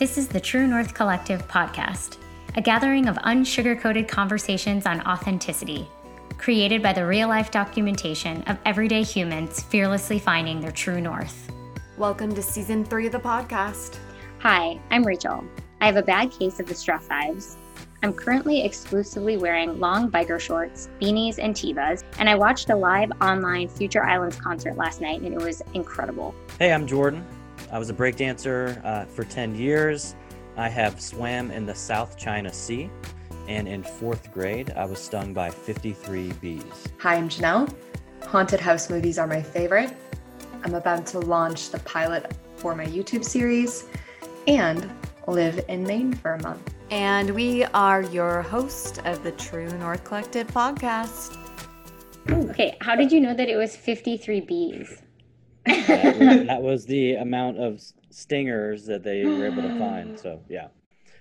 This is the True North Collective podcast, a gathering of unsugar-coated conversations on authenticity, created by the real-life documentation of everyday humans fearlessly finding their true north. Welcome to season three of the podcast. Hi, I'm Rachel. I have a bad case of the stress vibes. I'm currently exclusively wearing long biker shorts, beanies, and Tevas, and I watched a live online Future Islands concert last night, and it was incredible. Hey, I'm Jordan. I was a breakdancer uh, for 10 years. I have swam in the South China Sea. And in fourth grade, I was stung by 53 bees. Hi, I'm Janelle. Haunted house movies are my favorite. I'm about to launch the pilot for my YouTube series and live in Maine for a month. And we are your host of the True North Collective podcast. Okay, how did you know that it was 53 bees? that, was, that was the amount of stingers that they were able to find. So yeah,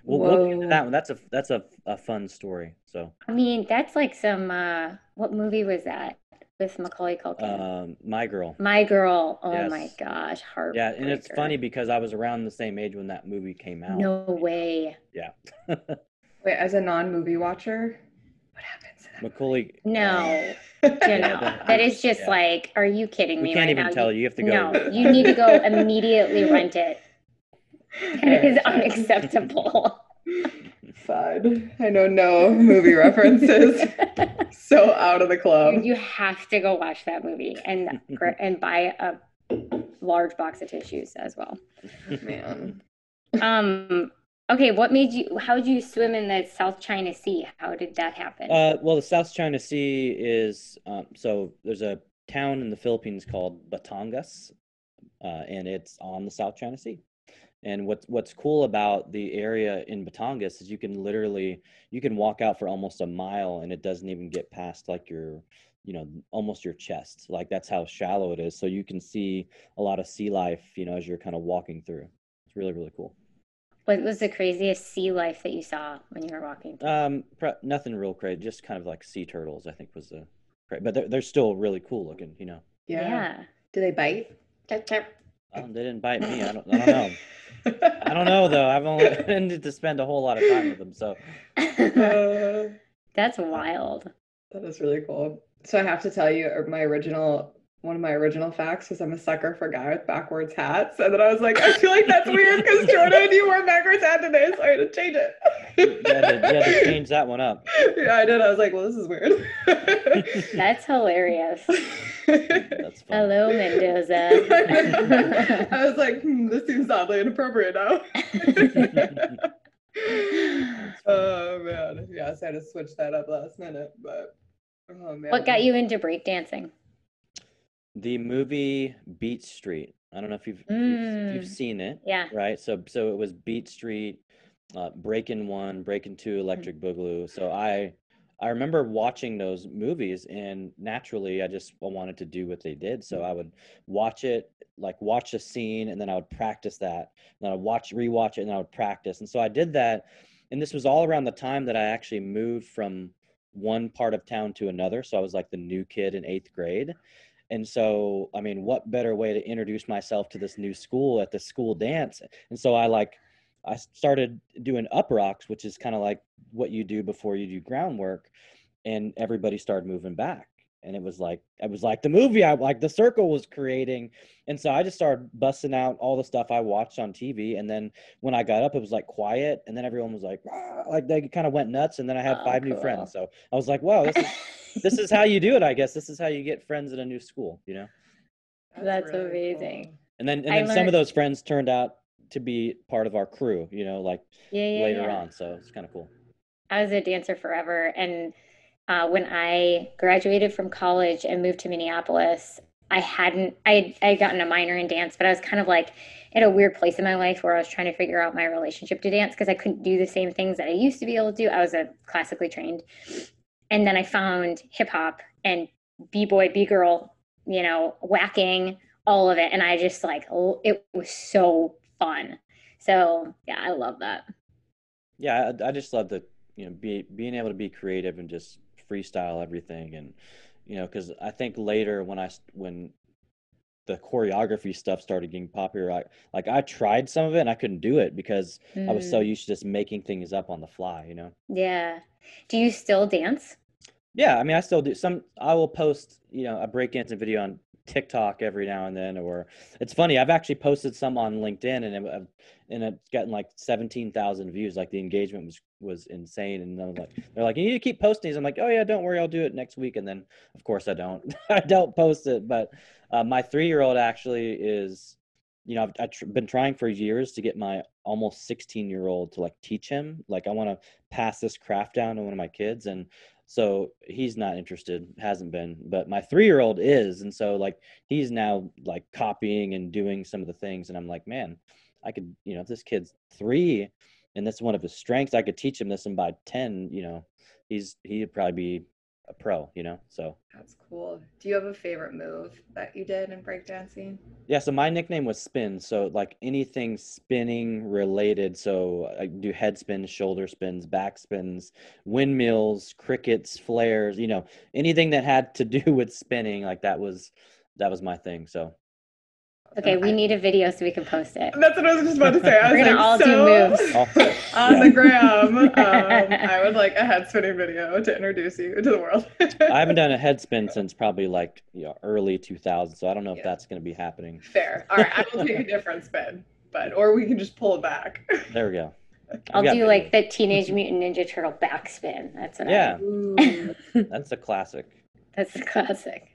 we'll, we'll get into that one. That's a that's a, a fun story. So I mean, that's like some uh what movie was that with Macaulay Culkin? um, my girl. my Girl. Oh Yes. my gosh, heart. Yeah, and it's funny because I was around the same age when that movie came out. No way. Yeah, Wait, as a non-movie watcher, what happens? In that Macaulay. No. movie? You know, that is just Yeah. like, are you kidding me? We can't right even now? tell you. You have to go. No, you need to go immediately rent it. It is unacceptable. Fine. I know no movie references. so out of the club. you have to go watch that movie and and buy a large box of tissues as well. Man. Um. Okay, what made you? How did you swim in the South China Sea? How did that happen? Uh, well, the South China Sea is um, so there's a town in the Philippines called Batangas, uh, and it's on the South China Sea. And what's what's cool about the area in Batangas is you can literally you can walk out for almost a mile and it doesn't even get past like your you know almost your chest. Like that's how shallow it is. So you can see a lot of sea life, you know, as you're kind of walking through. It's really really cool. What was the craziest sea life that you saw when you were walking? through? Um, pre- nothing real crazy, just kind of like sea turtles. I think was the, cra- but they're they're still really cool looking. You know, Yeah. yeah. Do they bite? um, they didn't bite me. I don't I don't know. I don't know though. I've only ended to spend a whole lot of time with them. So Uh, That's wild. that is really cool. So I have to tell you, my original, one of my original facts was I'm a sucker for a guy with backwards hats. And then I was like, I feel like that's weird because Jordan, you wore a backwards hat today, so I had to change it. yeah, had to, had to change that one up. yeah, I did. I was like, well, this is weird. That's hilarious. That's fun. Hello, Mendoza. I was like, hmm, this seems oddly inappropriate now. oh man, yeah, so I had to switch that up last minute, but oh man. what got you into breakdancing? The movie Beat Street. I don't know if you've if you've, if you've Mm. seen it. Yeah. right? So so it was Beat Street, uh, Breaking One, Breaking Two, Electric Boogaloo. So I I remember watching those movies, and naturally, I just wanted to do what they did. So I would watch it, like watch a scene, and then I would practice that. And then I'd watch, rewatch it, and I would practice. And so I did that, and this was all around the time that I actually moved from one part of town to another. So I was like the new kid in eighth grade. And so, I mean, what better way to introduce myself to this new school at the school dance? And so I like, I started doing up rocks, which is kind of like what you do before you do groundwork. And everybody started moving back. And it was like, it was like the movie I like the circle was creating. And so I just started busting out all the stuff I watched on TV. And then when I got up, it was like quiet. And then everyone was like, "Ah," like they kind of went nuts. And then I had Oh, five new friends. So I was like, wow, this is this is how you do it, I guess. This is how you get friends at a new school, you know. That's amazing. And then and I then some of those friends turned out to be part of our crew, you know, like Yeah, yeah, later yeah. on. So it's kind of cool. I was a dancer forever, and uh, when I graduated from college and moved to Minneapolis, I hadn't I I had gotten a minor in dance, but I was kind of like at a weird place in my life where I was trying to figure out my relationship to dance because I couldn't do the same things that I used to be able to do. I was a classically trained, and then I found hip hop and b boy, b girl, you know, whacking all of it, and I just like it was so fun. So yeah, I love that. Yeah, I, I just love the you know be being able to be creative and just freestyle everything and you know because I think later when i when the choreography stuff started getting popular, I, like I tried some of it and I couldn't do it because I was so Mm, used to just making things up on the fly, you know? yeah. Do you still dance? Yeah, I mean, I still do some. I will post, you know, a breakdancing video on TikTok every now and then, or it's funny. I've actually posted some on LinkedIn, and it, and it's gotten like seventeen thousand views. Like the engagement was was insane, and I'm like, they're like, you need to keep posting these. I'm like, oh yeah, don't worry, I'll do it next week. And then, of course, I don't. I don't post it. But uh, my three year old actually is, you know, I've, I've been trying for years to get my almost 16 year old to like teach him. Like, I want to pass this craft down to one of my kids, and so he's not interested, hasn't been, but my three year old is. And so like he's now like copying and doing some of the things. And I'm like, man, I could, you know, if this kid's three and that's one of his strengths, I could teach him this. And by 10, you know, he's, he'd probably be a pro, you know? So That's cool. Do you have a favorite move that you did in breakdancing? yeah, so my nickname was Spin. So like anything spinning related. So I do head spins, shoulder spins, back spins, windmills, crickets, flares, you know, anything that had to do with spinning, like that was that was my thing. So Okay, we need a video so we can post it. That's what I was just about to say. I We're was gonna like, all do moves. I'll- on the gram, um, I would like a head spinning video to introduce you to the world. I haven't done a head spin since probably like you know, early 2000s, so I don't know if Yeah. that's going to be happening. Fair. All right, I will take a different spin, but or we can just pull it back. There we go. I'll I've got do like the Teenage Mutant Ninja Turtle backspin. That's what Yeah, Ooh. that's a classic. That's a classic.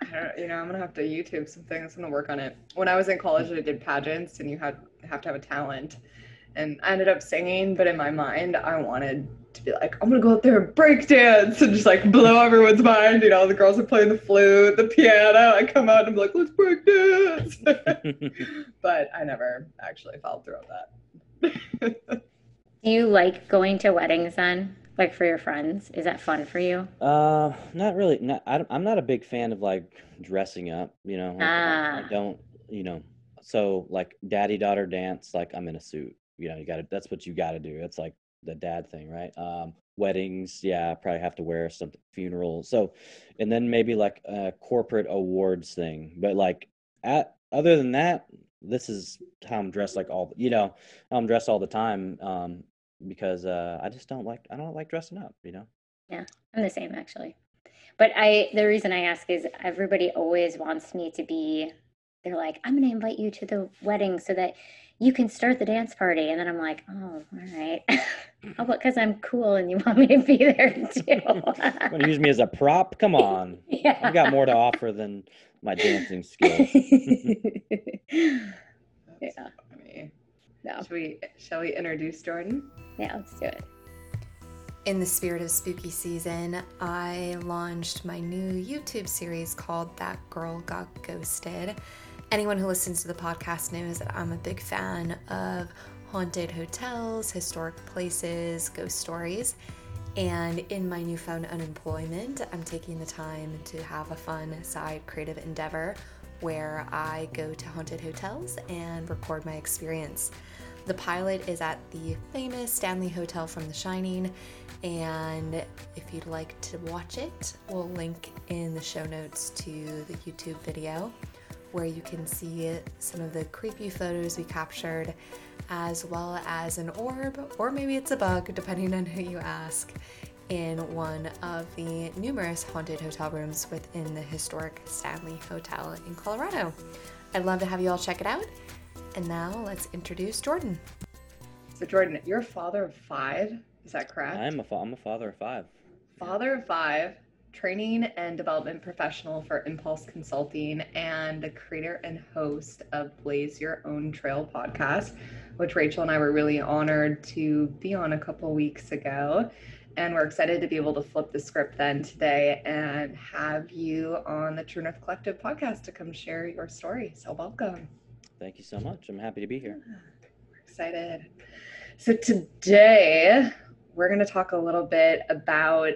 I don't- you know, I'm gonna have to YouTube some things. I'm gonna work on it. When I was in college, I did pageants, and you had have to have a talent. And I ended up singing, but in my mind, I wanted to be like, I'm gonna go out there and break dance and just like blow everyone's mind. You know, the girls are playing the flute, the piano. I come out and I'm like, let's break dance. but I never actually followed through on that. Do you like going to weddings then? Like for your friends? Is that fun for you? Uh, not really. Not, I, I'm not a big fan of like dressing up, you know. like, I, I Ah. don't, you know. So like daddy daughter dance, like I'm in a suit. You know, you got to. That's what you got to do. It's like the dad thing, right? Um, weddings, yeah, I probably have to wear something. Funerals, so, and then maybe like a corporate awards thing. But like at other than that, this is how I'm dressed. Like all, you know, I'm dressed all the time. Um, because uh, I just don't like. I don't like dressing up. You know. Yeah, I'm the same actually. But I the reason I ask is everybody always wants me to be they're like, I'm gonna invite you to the wedding so that you can start the dance party. And then I'm like, oh, all right. How about because I'm cool and you want me to be there too? Want to use me as a prop? Come on. yeah. I've got more to offer than my dancing skills. That's Yeah. funny. No. Shall we shall we introduce Jordan? Yeah, let's do it. In the spirit of spooky season, I launched my new YouTube series called That Girl Got Ghosted. Anyone who listens to the podcast knows that I'm a big fan of haunted hotels, historic places, ghost stories. And in my newfound unemployment, I'm taking the time to have a fun side creative endeavor where I go to haunted hotels and record my experience. The pilot is at the famous Stanley Hotel from The Shining, and if you'd like to watch it, we'll link in the show notes to the YouTube video where you can see some of the creepy photos we captured, as well as an orb, or maybe it's a bug, depending on who you ask, in one of the numerous haunted hotel rooms within the historic Stanley Hotel in Colorado. I'd love to have you all check it out. And now let's introduce Jordan. So Jordan, you're a father of five. Is that correct? I'm a fa- I'm a father of five. father of five, training and development professional for Impulse Consulting, and the creator and host of Blaze Your Own Trail podcast, which Rachel and I were really honored to be on a couple weeks ago. And we're excited to be able to flip the script then today and have you on the True North Collective podcast to come share your story. So, welcome. Thank you so much. I'm happy to be here. We're excited. So today we're going to talk a little bit about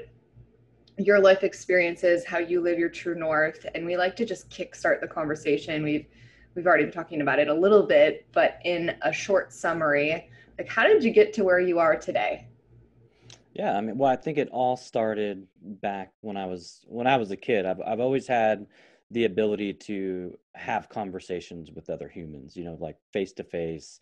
your life experiences, how you live your true north, and we like to just kickstart the conversation. We've we've already been talking about it a little bit, but in a short summary, like how did you get to where you are today? Yeah, I mean, well, I think it all started back when I was when I was a kid. I've I've always had the ability to have conversations with other humans you know like face to face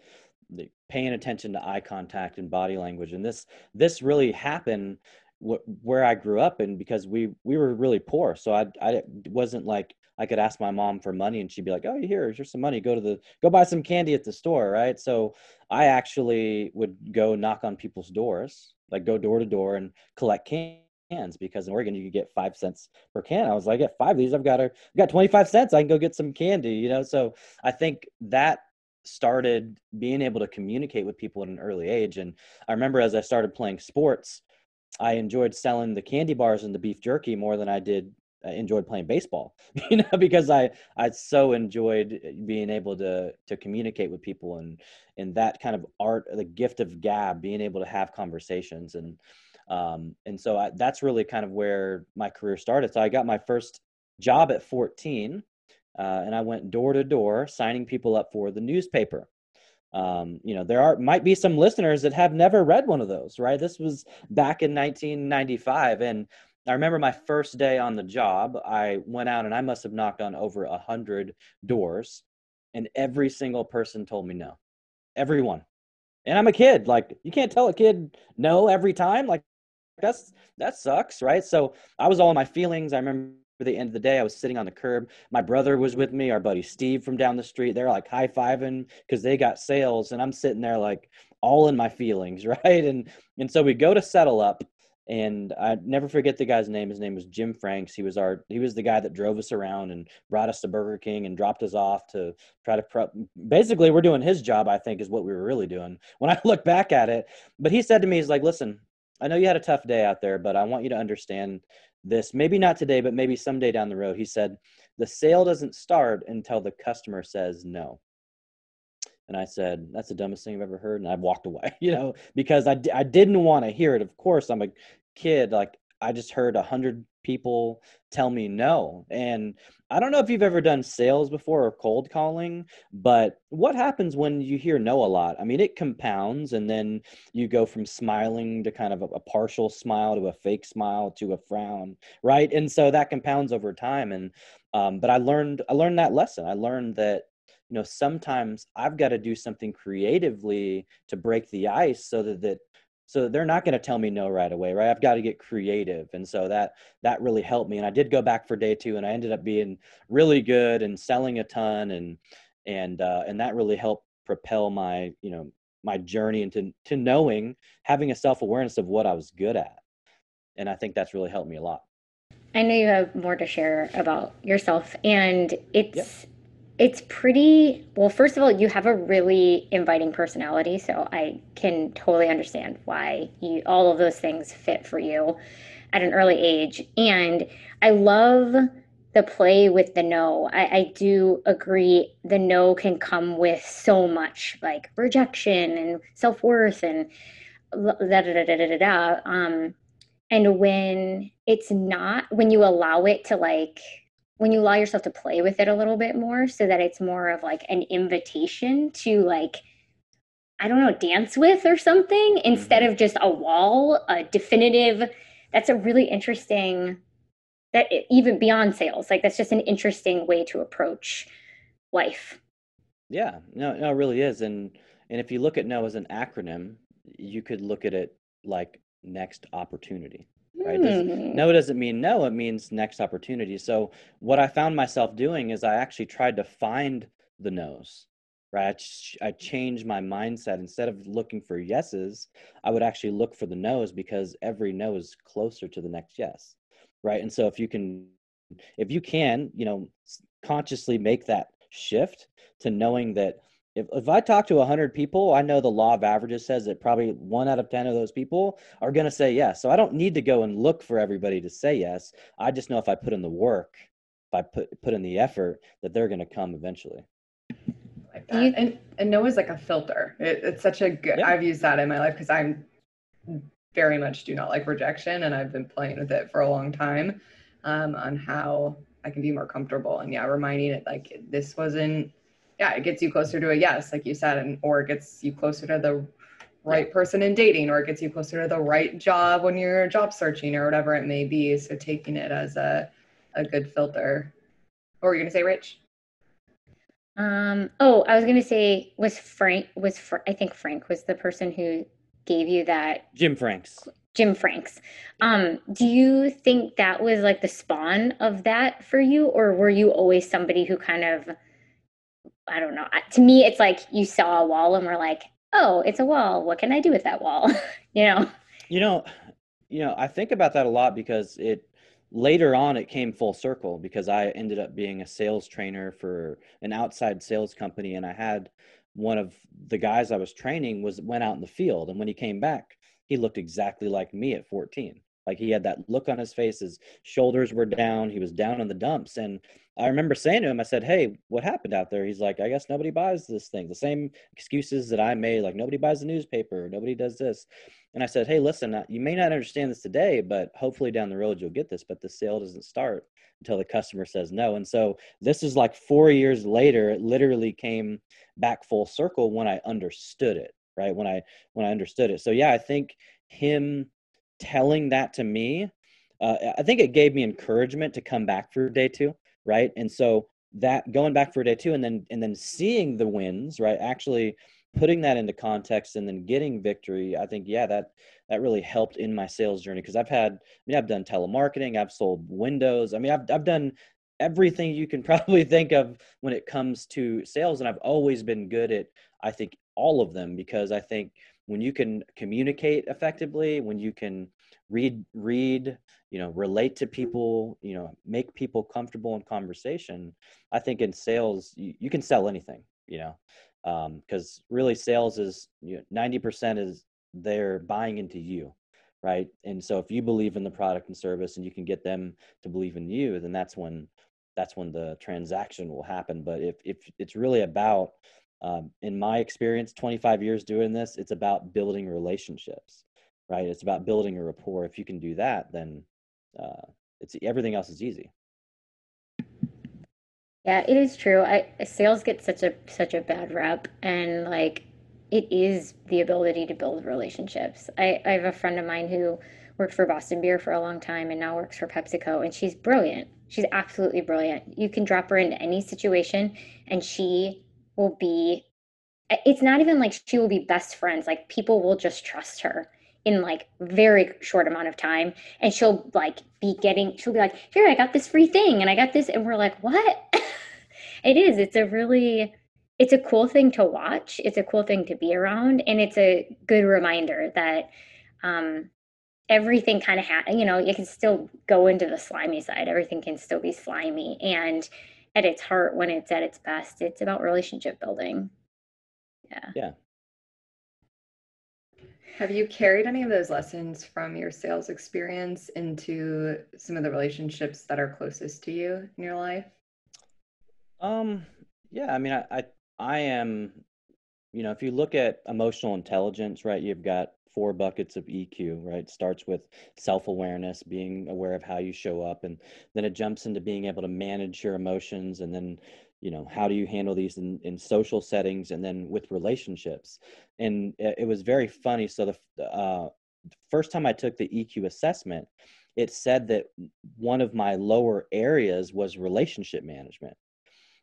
paying attention to eye contact and body language and this this really happened wh- where i grew up and because we we were really poor so i i wasn't like i could ask my mom for money and she'd be like oh here here's some money go to the go buy some candy at the store right? So i actually would go knock on people's doors like go door to door and collect candy cans because in Oregon you could get five cents per can. I was like, I five of these. I've got a, I've got 25 cents. I can go get some candy, you know? So I think that started being able to communicate with people at an early age. And I remember as I started playing sports, I enjoyed selling the candy bars and the beef jerky more than I did I enjoyed playing baseball, you know, because I I so enjoyed uh, being able to to communicate with people and and that kind of art, the gift of gab, being able to have conversations and um, and so I, that's really kind of where my career started. So I got my first job at 14, uh, and I went door to door signing people up for the newspaper. Um, you know, there are might be some listeners that have never read one of those, right? This was back in 1995, and I remember my first day on the job. I went out and I must have knocked on over a hundred doors, and every single person told me no. Everyone. And I'm a kid. Like you can't tell a kid no every time. Like that's that sucks, right? So I was all in my feelings. I remember the end of the day, I was sitting on the curb. My brother was with me, our buddy Steve from down the street. They're like high fiving because they got sales, and I'm sitting there like all in my feelings, right? And and so we go to settle up, and I never forget the guy's name. His name was Jim Franks. He was our he was the guy that drove us around and brought us to Burger King and dropped us off to try to prep. Basically, we're doing his job. I think is what we were really doing when I look back at it. But he said to me, he's like, "Listen, I know you had a tough day out there, but I want you to understand this. Maybe not today, but maybe someday down the road. He said, The sale doesn't start until the customer says no. And I said, That's the dumbest thing I've ever heard. And I walked away, you know, because I, I didn't want to hear it. Of course, I'm a kid. Like, I just heard a hundred people tell me no. And I don't know if you've ever done sales before or cold calling, but what happens when you hear no a lot? I mean, it compounds and then you go from smiling to kind of a, a, partial smile to a fake smile to a frown, right? And so that compounds over time. And um, but I learned I learned that lesson. I learned that you know sometimes I've got to do something creatively to break the ice so that that so they're not going to tell me no right away right? I've got to get creative and so that that really helped me and i did go back for day two and i ended up being really good and selling a ton and and uh, and that really helped propel my you know my journey into to knowing having a self-awareness of what i was good at and i think that's really helped me a lot. I know you have more to share about yourself and it's yep it's pretty well first of all you have a really inviting personality so i can totally understand why you all of those things fit for you at an early age. And i love the play with the no. I, I do agree the no can come with so much like rejection and self-worth and da da da da da da. Um and when it's not when you allow it to like when you allow yourself to play with it a little bit more so that it's more of like an invitation to like i don't know dance with or something instead mm-hmm. of just a wall a definitive that's a really interesting that even beyond sales like that's just an interesting way to approach life yeah no no it really is and and if you look at no as an acronym you could look at it like next opportunity right? Hmm. no doesn't mean no, it means next opportunity. So what I found myself doing is I actually tried to find the no's, right? I, ch- I changed my mindset. Instead of looking for yeses, I would actually look for the no's because every no is closer to the next yes, right? And so if you can, if you can, you know, consciously make that shift to knowing that if, if I talk to 100 people, I know the law of averages says that probably one out of 10 of those people are going to say yes. So I don't need to go and look for everybody to say yes. I just know if I put in the work, if I put, put in the effort, that they're going to come eventually. Like that. And, and no is like a filter. It, it's such a good, yeah. I've used that in my life because I'm very much do not like rejection and I've been playing with it for a long time um, on how I can be more comfortable. And yeah, reminding it like this wasn't yeah, it gets you closer to a yes, like you said, and or it gets you closer to the right yeah. person in dating, or it gets you closer to the right job when you're job searching or whatever it may be. So taking it as a a good filter. Or were you gonna say Rich? Um. Oh, I was gonna say was Frank was Fr- I think Frank was the person who gave you that Jim Franks. Jim Franks. Um. Do you think that was like the spawn of that for you, or were you always somebody who kind of I don't know. To me, it's like you saw a wall and we're like, oh, it's a wall. What can I do with that wall? you know. You know, you know, I think about that a lot because it later on it came full circle because I ended up being a sales trainer for an outside sales company and I had one of the guys I was training was went out in the field and when he came back, he looked exactly like me at 14. Like he had that look on his face, his shoulders were down, he was down in the dumps. And I remember saying to him, I said, Hey, what happened out there? He's like, I guess nobody buys this thing. The same excuses that I made, like nobody buys the newspaper, nobody does this. And I said, Hey, listen, uh, you may not understand this today, but hopefully down the road you'll get this. But the sale doesn't start until the customer says no. And so this is like four years later, it literally came back full circle when I understood it, right? When I when I understood it. So yeah, I think him telling that to me, uh, I think it gave me encouragement to come back for day two, right? And so that going back for day two and then and then seeing the wins, right? Actually putting that into context and then getting victory, I think yeah, that that really helped in my sales journey because I've had, I mean, I've done telemarketing, I've sold windows, I mean, I've I've done everything you can probably think of when it comes to sales, and I've always been good at I think all of them because I think when you can communicate effectively, when you can read read you know relate to people you know make people comfortable in conversation i think in sales you, you can sell anything you know? Because um, really sales is you know, 90% is they're buying into you right? And so if you believe in the product and service and you can get them to believe in you then that's when that's when the transaction will happen. But if if it's really about um, in my experience 25 years doing this it's about building relationships right it's about building a rapport if you can do that then uh, it's everything else is easy Yeah, it is true. I sales get such a such a bad rep and like it is the ability to build relationships. I, I have a friend of mine who worked for Boston Beer for a long time and now works for PepsiCo and she's brilliant. She's absolutely brilliant. You can drop her into any situation and she will be it's not even like she will be best friends. Like people will just trust her in like very short amount of time and she'll like be getting she'll be like here i got this free thing and i got this and we're like what it is it's a really it's a cool thing to watch it's a cool thing to be around and it's a good reminder that um everything kind of ha- you know you can still go into the slimy side everything can still be slimy and at its heart when it's at its best. It's about relationship building. Yeah. Yeah. Have you carried any of those lessons from your sales experience into some of the relationships that are closest to you in your life? um yeah i mean I, I i am you know if you look at emotional intelligence right you've got four buckets of eq right? Starts with self-awareness being aware of how you show up and then it jumps into being able to manage your emotions and then you know how do you handle these in, in social settings and then with relationships. And it, it was very funny so the uh, first time i took the eq assessment it said that one of my lower areas was relationship management.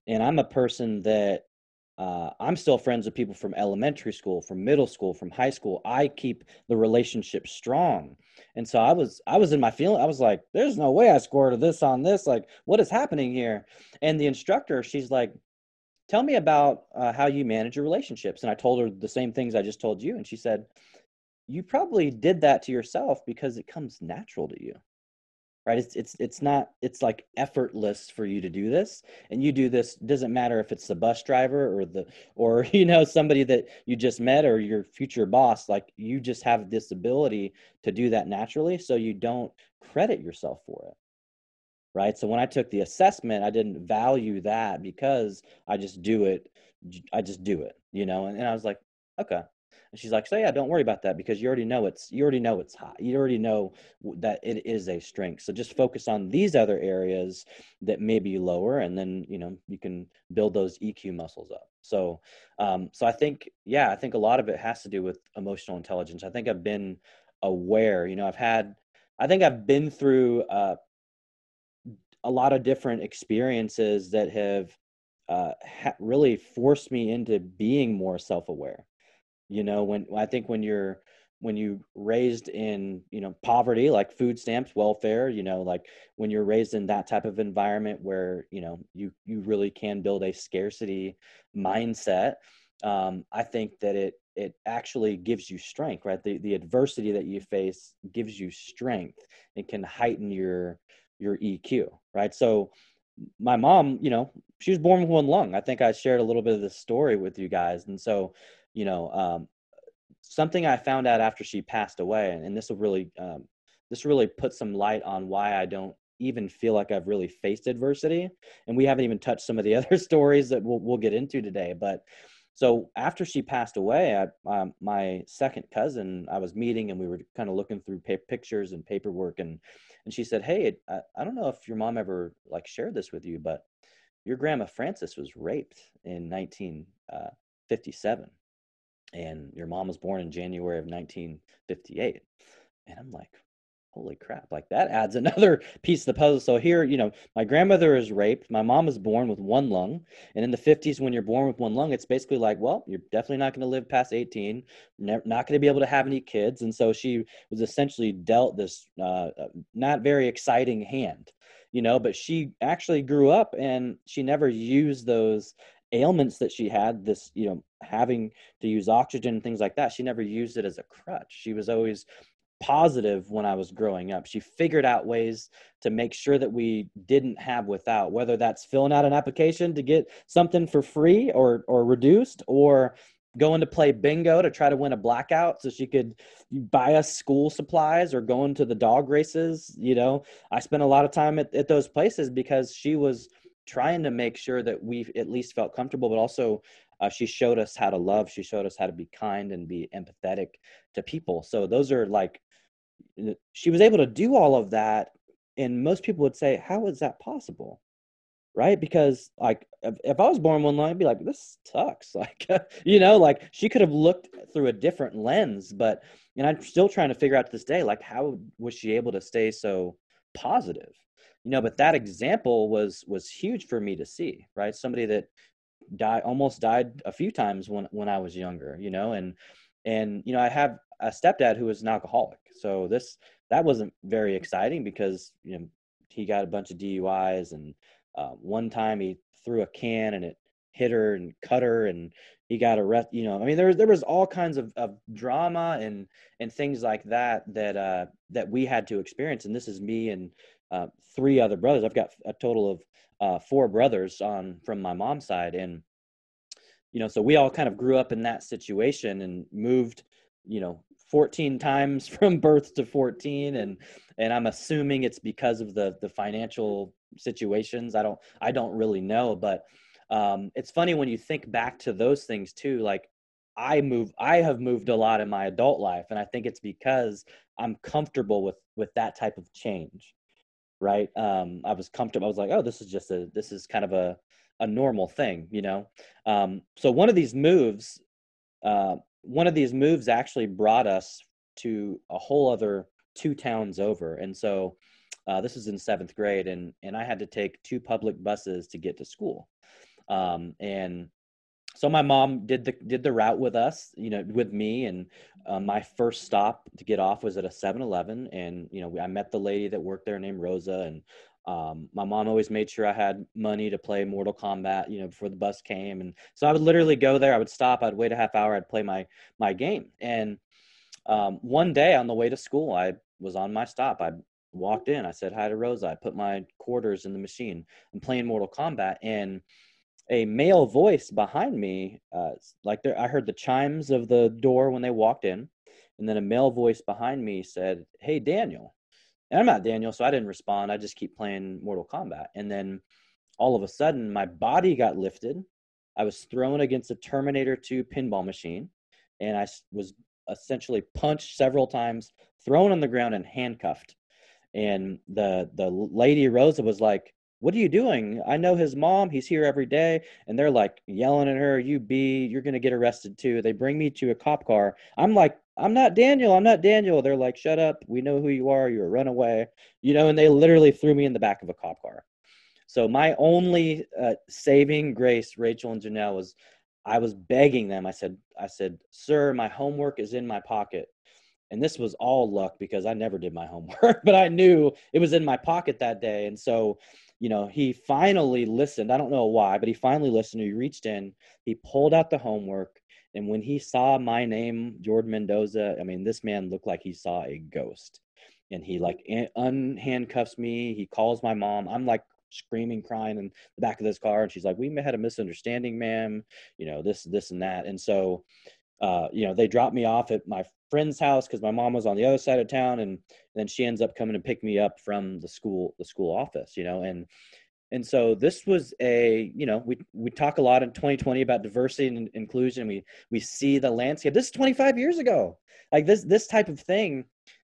And i'm a person that uh, i'm still friends with people from elementary school from middle school from high school. I keep the relationship strong. And so i was i was in my feeling i was like there's no way i scored this on this. Like what is happening here? And the instructor she's like tell me about uh, how you manage your relationships. And i told her the same things i just told you. And she said you probably did that to yourself because it comes natural to you right? It's it's it's not it's like effortless for you to do this and you do this doesn't matter if it's the bus driver or the or you know somebody that you just met or your future boss like you just have this ability to do that naturally so you don't credit yourself for it right? So when i took the assessment i didn't value that because i just do it i just do it you know and, and i was like okay and she's like, so yeah, don't worry about that because you already know it's you already know it's hot. You already know that it is a strength. So just focus on these other areas that may be lower, and then you know you can build those EQ muscles up. So, um, so I think yeah, I think a lot of it has to do with emotional intelligence. I think I've been aware. You know, I've had, I think I've been through. Uh, a lot of different experiences that have uh, ha- really forced me into being more self-aware you know when i think when you're when you raised in you know poverty like food stamps welfare you know like when you're raised in that type of environment where you know you you really can build a scarcity mindset um, i think that it it actually gives you strength right? The, the adversity that you face gives you strength. And can heighten your your eq right? So my mom you know she was born with one lung. I think i shared a little bit of the story with you guys. And so you know um, something I found out after she passed away, and, and this will really um, this really put some light on why I don't even feel like I've really faced adversity. And we haven't even touched some of the other stories that we'll we'll get into today. But so after she passed away, I, um, my second cousin, I was meeting and we were kind of looking through pa- pictures and paperwork, and and she said, "Hey, I, I don't know if your mom ever like shared this with you, but your grandma Frances was raped in 1957." And your mom was born in January of 1958. And I'm like, holy crap, like that adds another piece of the puzzle. So here, you know, my grandmother is raped. My mom was born with one lung. And in the 50s, when you're born with one lung, it's basically like, well, you're definitely not going to live past 18, not going to be able to have any kids. And so she was essentially dealt this uh, uh, not very exciting hand, you know, but she actually grew up and she never used those ailments that she had this you know having to use oxygen and things like that she never used it as a crutch. She was always positive when i was growing up. She figured out ways to make sure that we didn't have without whether that's filling out an application to get something for free or or reduced or going to play bingo to try to win a blackout so she could buy us school supplies or going to the dog races you know? I spent a lot of time at, at those places because she was trying to make sure that we at least felt comfortable, but also uh, she showed us how to love. She showed us how to be kind and be empathetic to people. So those are like, she was able to do all of that. And most people would say, how is that possible? Right? Because like, if, if I was born one line, I'd be like, this sucks. Like, you know, like she could have looked through a different lens, but, and I'm still trying to figure out to this day, like, how was she able to stay so positive? You know but that example was was huge for me to see right? Somebody that died almost died a few times when when i was younger you know and and you know i have a stepdad who was an alcoholic so this that wasn't very exciting because you know he got a bunch of duis and uh, one time he threw a can and it hit her and cut her and he got arrested you know i mean there, there was all kinds of, of drama and and things like that that uh that we had to experience and this is me and uh, three other brothers. I've got a total of uh, four brothers on from my mom's side, and you know, so we all kind of grew up in that situation and moved, you know, 14 times from birth to 14, and and I'm assuming it's because of the the financial situations. I don't I don't really know, but um, it's funny when you think back to those things too. Like I move, I have moved a lot in my adult life, and I think it's because I'm comfortable with with that type of change right? Um, I was comfortable. I was like, oh, this is just a this is kind of a a normal thing, you know. Um, so one of these moves, uh, one of these moves actually brought us to a whole other two towns over, and so uh, this is in seventh grade, and and I had to take two public buses to get to school, um, and so my mom did the did the route with us you know with me and uh, my first stop to get off was at a 7-eleven and you know i met the lady that worked there named rosa and um, my mom always made sure i had money to play mortal kombat you know before the bus came and so i would literally go there i would stop i'd wait a half hour i'd play my my game and um, one day on the way to school i was on my stop i walked in i said hi to rosa i put my quarters in the machine i'm playing mortal kombat and a male voice behind me, uh, like there, I heard the chimes of the door when they walked in, and then a male voice behind me said, "Hey, Daniel," and I'm not Daniel, so I didn't respond. I just keep playing Mortal Kombat, and then all of a sudden, my body got lifted. I was thrown against a Terminator 2 pinball machine, and I was essentially punched several times, thrown on the ground, and handcuffed. And the the lady Rosa was like, what are you doing? I know his mom. He's here every day. And they're like yelling at her, you be, you're going to get arrested too. They bring me to a cop car. I'm like I'm not Daniel. I'm not Daniel. They're like, shut up. We know who you are. You're a runaway. You know, and they literally threw me in the back of a cop car. So my only uh, saving grace, Rachel and Janelle, was I was begging them. I said, I said, sir, my homework is in my pocket. And this was all luck because I never did my homework, but I knew it was in my pocket that day. And so, you know, he finally listened. I don't know why, but he finally listened. He reached in, he pulled out the homework. And when he saw my name, Jordan Mendoza, I mean, this man looked like he saw a ghost. And he like unhandcuffs me. He calls my mom. I'm like screaming, crying in the back of this car. And she's like, We had a misunderstanding, ma'am, you know, this, this, and that. And so, uh, you know, they dropped me off at my friend's house because my mom was on the other side of town. And, and then she ends up coming to pick me up from the school, the school office, you know, and, and so this was a you know we we talk a lot in 2020 about diversity and inclusion we we see the landscape this is 25 years ago like this this type of thing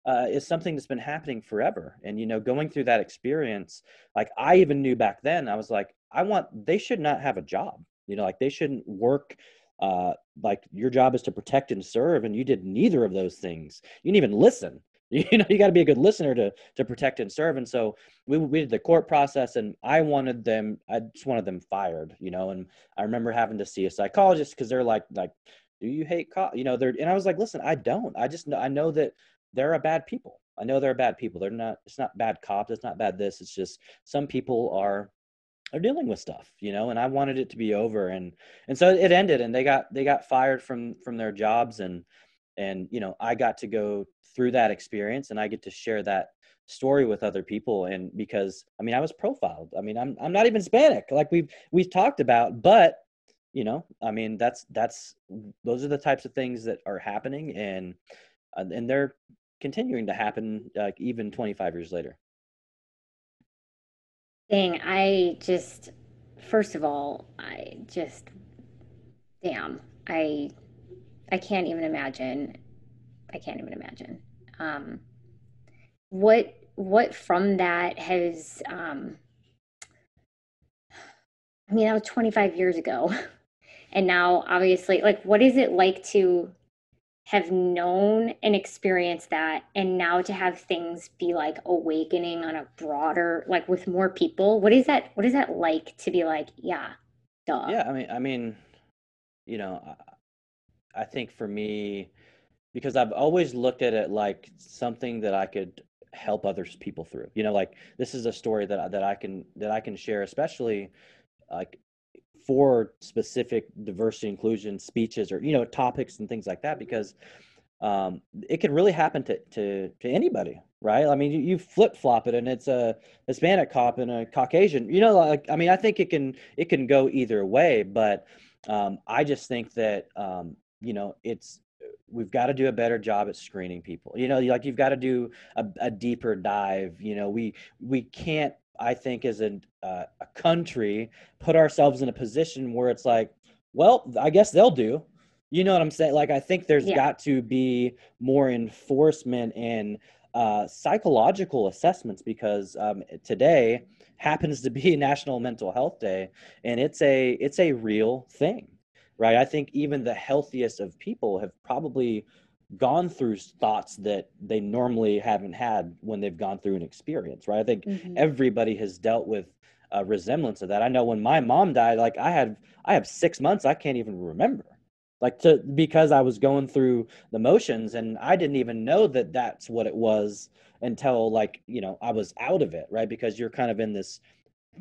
uh, is something that's been happening forever. And you know, going through that experience, like I even knew back then, I was like, I want they should not have a job. You know, like they shouldn't work. Uh, like your job is to protect and serve, and you did neither of those things. You didn't even listen. You know, you got to be a good listener to to protect and serve. And so we we did the court process, and I wanted them. I just wanted them fired. You know, and I remember having to see a psychologist because they're like like do you hate cops? You know, they're and I was like, listen, I don't. I just know I know that there are bad people. I know there are bad people. They're not. It's not bad cops. It's not bad this. It's just some people are are dealing with stuff, you know. And I wanted it to be over, and and so it ended, and they got they got fired from from their jobs, and and you know I got to go through that experience, and I get to share that story with other people and because i mean i was profiled i mean i'm i'm not even hispanic like we've we've talked about but you know i mean that's that's those are the types of things that are happening and uh, and they're continuing to happen like even 25 years later Dang, I just, first of all, I just, damn, I, I can't even imagine. I can't even imagine. Um, what, what from that has, um, I mean, that was 25 years ago. And now, obviously, like, what is it like to have known and experienced that and now to have things be like awakening on a broader like with more people what is that what is that like to be like yeah duh. Yeah i mean i mean you know i, think for me because i've always looked at it like something that i could help others people through you know like this is a story that that i can that i can share especially like for specific diversity inclusion speeches or you know topics and things like that because um, it can really happen to, to to anybody right? I mean you, you flip flop it and it's a hispanic cop and a caucasian you know like i mean i think it can it can go either way but um, i just think that um, you know it's we've got to do a better job at screening people you know like you've got to do a, a deeper dive you know we we can't I think, as a, uh, a country, put ourselves in a position where it's like, well, I guess they'll do. You know what I'm saying? Like, I think there's yeah. got to be more enforcement and uh, psychological assessments because um, today happens to be National Mental Health Day, and it's a it's a real thing, right? I think even the healthiest of people have probably gone through thoughts that they normally haven't had when they've gone through an experience right? I think mm-hmm. everybody has dealt with a resemblance of that. I know when my mom died like i had i have six months i can't even remember. Like to because i was going through the motions and i didn't even know that that's what it was until like you know i was out of it right? Because you're kind of in this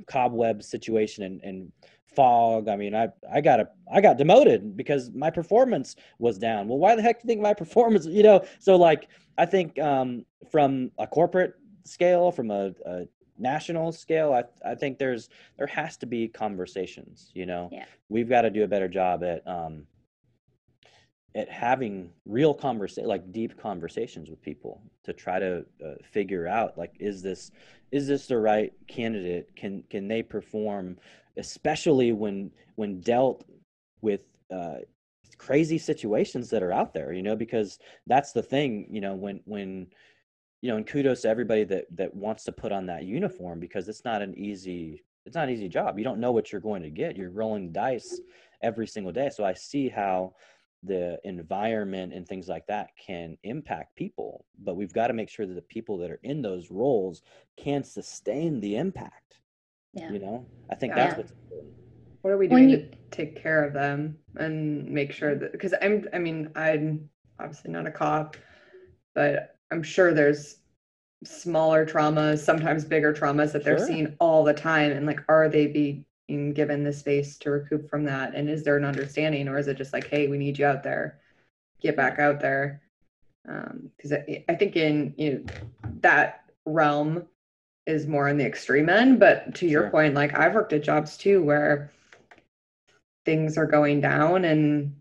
cobweb situation and, and fog. I mean, I I got a I got demoted because my performance was down. Well, why the heck do you think my performance? You know, so like I think um, from a corporate scale, from a, a national scale, I I think there's there has to be conversations. You know, yeah. we've got to do a better job at um, at having real conversation like deep conversations with people to try to uh, figure out like is this is this the right candidate? Can can they perform? Especially when when dealt with uh, crazy situations that are out there you know because that's the thing you know when when you know and kudos to everybody that that wants to put on that uniform because it's not an easy it's not an easy job. You don't know what you're going to get. You're rolling dice every single day. So i see how the environment and things like that can impact people but we've got to make sure that the people that are in those roles can sustain the impact Yeah. you know i think Yeah. that's what's important What are we doing you- to take care of them and make sure that because I'm I mean I'm obviously not a cop, but I'm sure there's smaller traumas, sometimes bigger traumas that they're Sure. seeing all the time and like are they being given the space to recoup from that? And is there an understanding or is it just like hey we need you out there. Get back out there. Um, because I, I think in you know that realm is more on the extreme end but to your Sure. point like i've worked at jobs too where things are going down and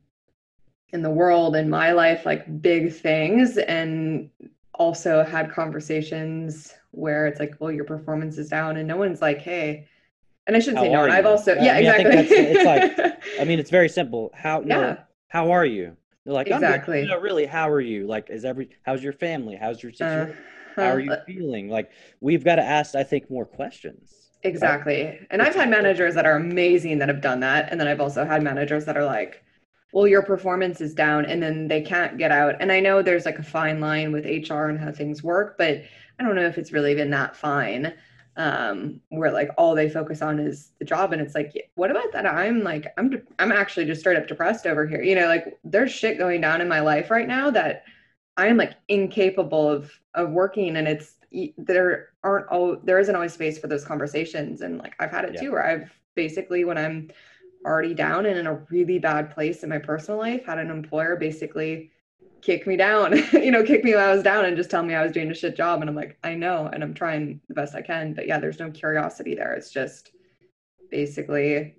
in the world in my life like big things and also had conversations where it's like well your performance is down and no one's like hey and i shouldn't How say no i've also yeah I mean, I think exactly that's- it's i mean it's very simple how no, Yeah. how are you they're like I'm. Exactly. no really how are you like is every how's your family how's your situation how Uh-huh. are you feeling like we've got to ask i think more questions Exactly. And I've had managers that are amazing that have done that. And then I've also had managers that are like, well, your performance is down and then they can't get out. And I know there's like a fine line with HR and how things work, but I don't know if it's really been that fine. Um, where like all they focus on is the job. And it's like, what about that? I'm like, I'm, de- I'm actually just straight up depressed over here. You know, like there's shit going down in my life right now that I am like incapable of, of working. And it's, there aren't oh there isn't always space for those conversations and like i've had it Yeah. too where i've basically when i'm already down and in a really bad place in my personal life had an employer basically kick me down you know kick me when i was down and just tell me i was doing a shit job. And i'm like i know and i'm trying the best i can. But yeah there's no curiosity there. It's just basically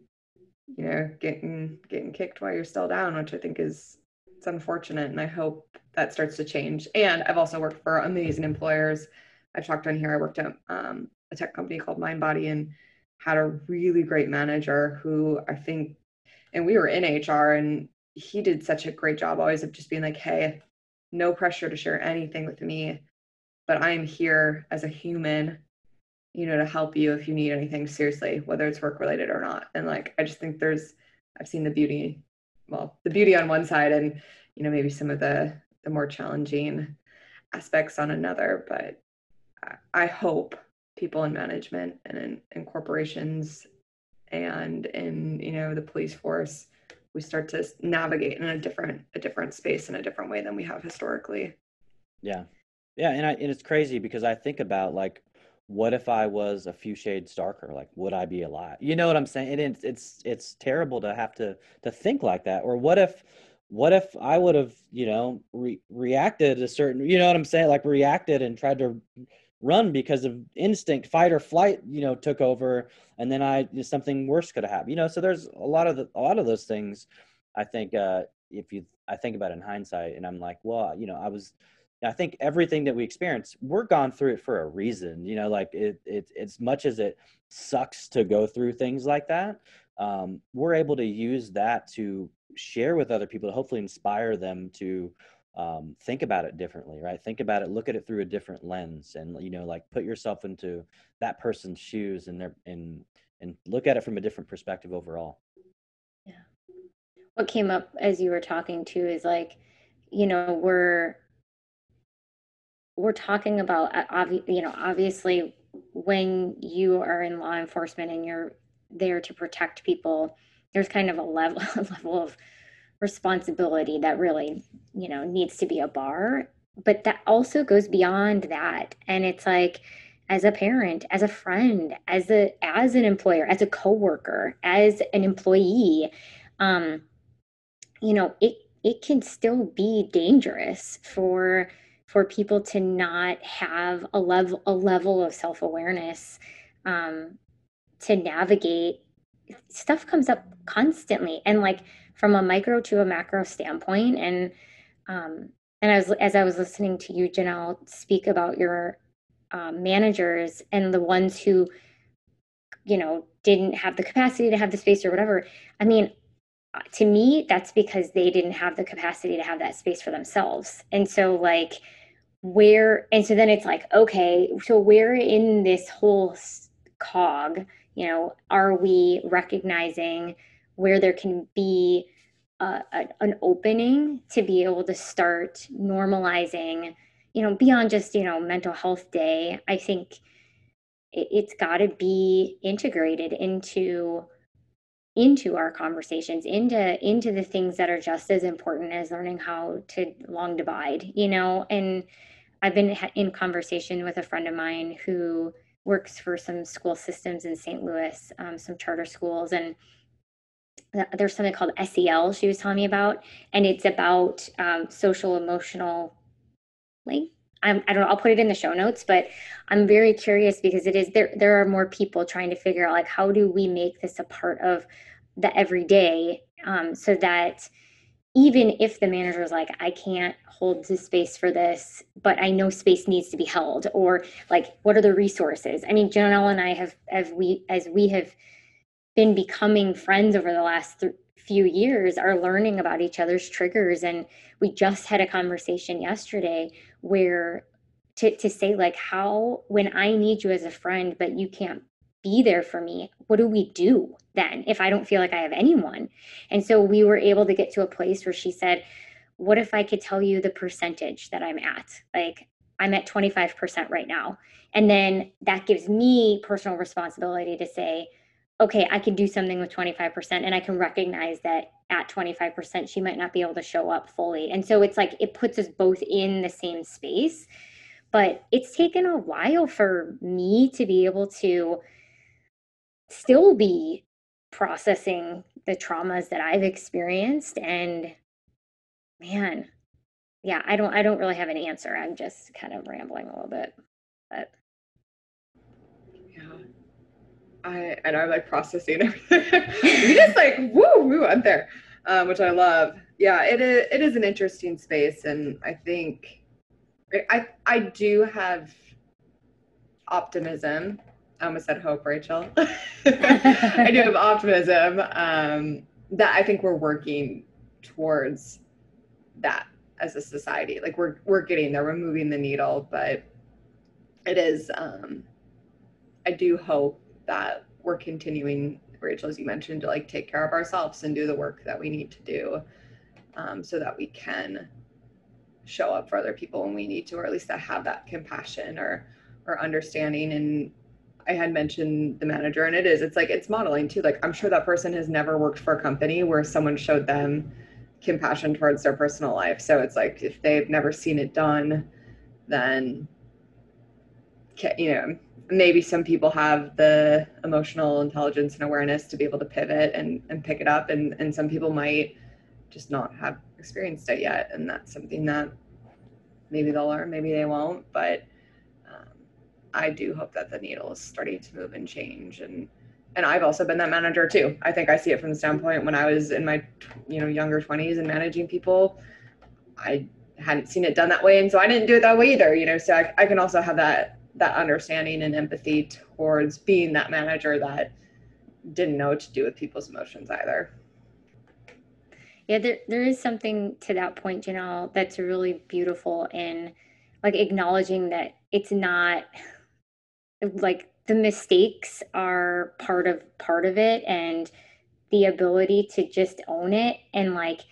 you know getting getting kicked while you're still down which i think is it's unfortunate. And i hope that starts to change. And i've also worked for amazing employers. I've talked on here. I worked at um, a tech company called MindBody and had a really great manager who I think, and we were in HR, and he did such a great job always of just being like, hey, no pressure to share anything with me, but I'm here as a human, you know, to help you if you need anything seriously, whether it's work related or not. And like, I just think there's, I've seen the beauty, well, the beauty on one side, and you know, maybe some of the the more challenging aspects on another, but I hope people in management and in, in corporations and in you know the police force we start to navigate in a different a different space in a different way than we have historically. Yeah. Yeah, and I and it's crazy because I think about like what if I was a few shades darker? Like would I be alive? You know what I'm saying? It's it's it's terrible to have to to think like that. Or what if what if I would have, you know, re- reacted a certain, you know what I'm saying? Like reacted and tried to run because of instinct, fight or flight, you know, took over and then I something worse could have happened. You know, so there's a lot of the, a lot of those things I think uh if you I think about in hindsight and I'm like, well, you know, I was I think everything that we experience, we're gone through it for a reason. You know, like it, it much as it sucks to go through things like that, um, we're able to use that to share with other people to hopefully inspire them to um, think about it differently, right? Think about it, look at it through a different lens, and you know, like put yourself into that person's shoes and their and and look at it from a different perspective overall. Yeah. What came up as you were talking too is like you know we're we're talking about uh, you know obviously when you are in law enforcement and you're there to protect people there's kind of a level a level of responsibility that really you know needs to be a bar but that also goes beyond that. And it's like as a parent as a friend as a as an employer as a coworker as an employee um you know it it can still be dangerous for for people to not have a level a level of self-awareness um, to navigate stuff comes up constantly. And like from a micro to a macro standpoint and um, and as as I was listening to you Janelle speak about your um, managers and the ones who you know didn't have the capacity to have the space or whatever I mean to me that's because they didn't have the capacity to have that space for themselves. And so like where and so then it's like okay so where in this whole cog you know are we recognizing where there can be a, an opening to be able to start normalizing you know beyond just you know mental health day i think it, it's got to be integrated into into our conversations into into the things that are just as important as learning how to long divide you know? And i've been in conversation with a friend of mine who works for some school systems in st louis um, some charter schools and there's something called sel she was telling me about and it's about um, social emotional like I'm, I do not know. I'll put it in the show notes, but I'm very curious because it is there. There are more people trying to figure out like how do we make this a part of the everyday, um, so that even if the manager is like, I can't hold the space for this, but I know space needs to be held, or like, what are the resources? I mean, Janelle and I have, as we as we have been becoming friends over the last th- few years, are learning about each other's triggers, and we just had a conversation yesterday where to, to say like how when i need you as a friend but you can't be there for me what do we do then if i don't feel like i have anyone? And so we were able to get to a place where she said what if i could tell you the percentage that i'm at? Like i'm at 25% right now. And then that gives me personal responsibility to say okay i can do something with 25% and i can recognize that at 25%, she might not be able to show up fully. And so it's like it puts us both in the same space. But it's taken a while for me to be able to still be processing the traumas that I've experienced. And man, yeah, I don't I don't really have an answer. I'm just kind of rambling a little bit. But yeah. I and I'm like processing everything. we just like woo woo I'm there, um, which I love. Yeah, it is it is an interesting space, and I think I I do have optimism. I almost said hope, Rachel. I do have optimism um, that I think we're working towards that as a society. Like we're we're getting there. We're moving the needle, but it is. Um, I do hope that we're continuing, Rachel, as you mentioned, to like take care of ourselves and do the work that we need to do um, so that we can show up for other people when we need to, or at least to have that compassion or or understanding. And I had mentioned the manager, and it is, it's like it's modeling too. Like I'm sure that person has never worked for a company where someone showed them compassion towards their personal life. So it's like if they've never seen it done, then you know maybe some people have the emotional intelligence and awareness to be able to pivot and, and pick it up. And, and some people might just not have experienced it yet. And that's something that maybe they'll learn maybe they won't. But um, i do hope that the needle is starting to move and change. And and i've also been that manager too. I think i see it from the standpoint when i was in my you know younger 20s and managing people i hadn't seen it done that way. And so i didn't do it that way either you know. So i, I can also have that that understanding and empathy towards being that manager that didn't know what to do with people's emotions either. Yeah, there, there is something to that point, Janelle, that's really beautiful in like acknowledging that it's not like the mistakes are part of part of it and the ability to just own it and like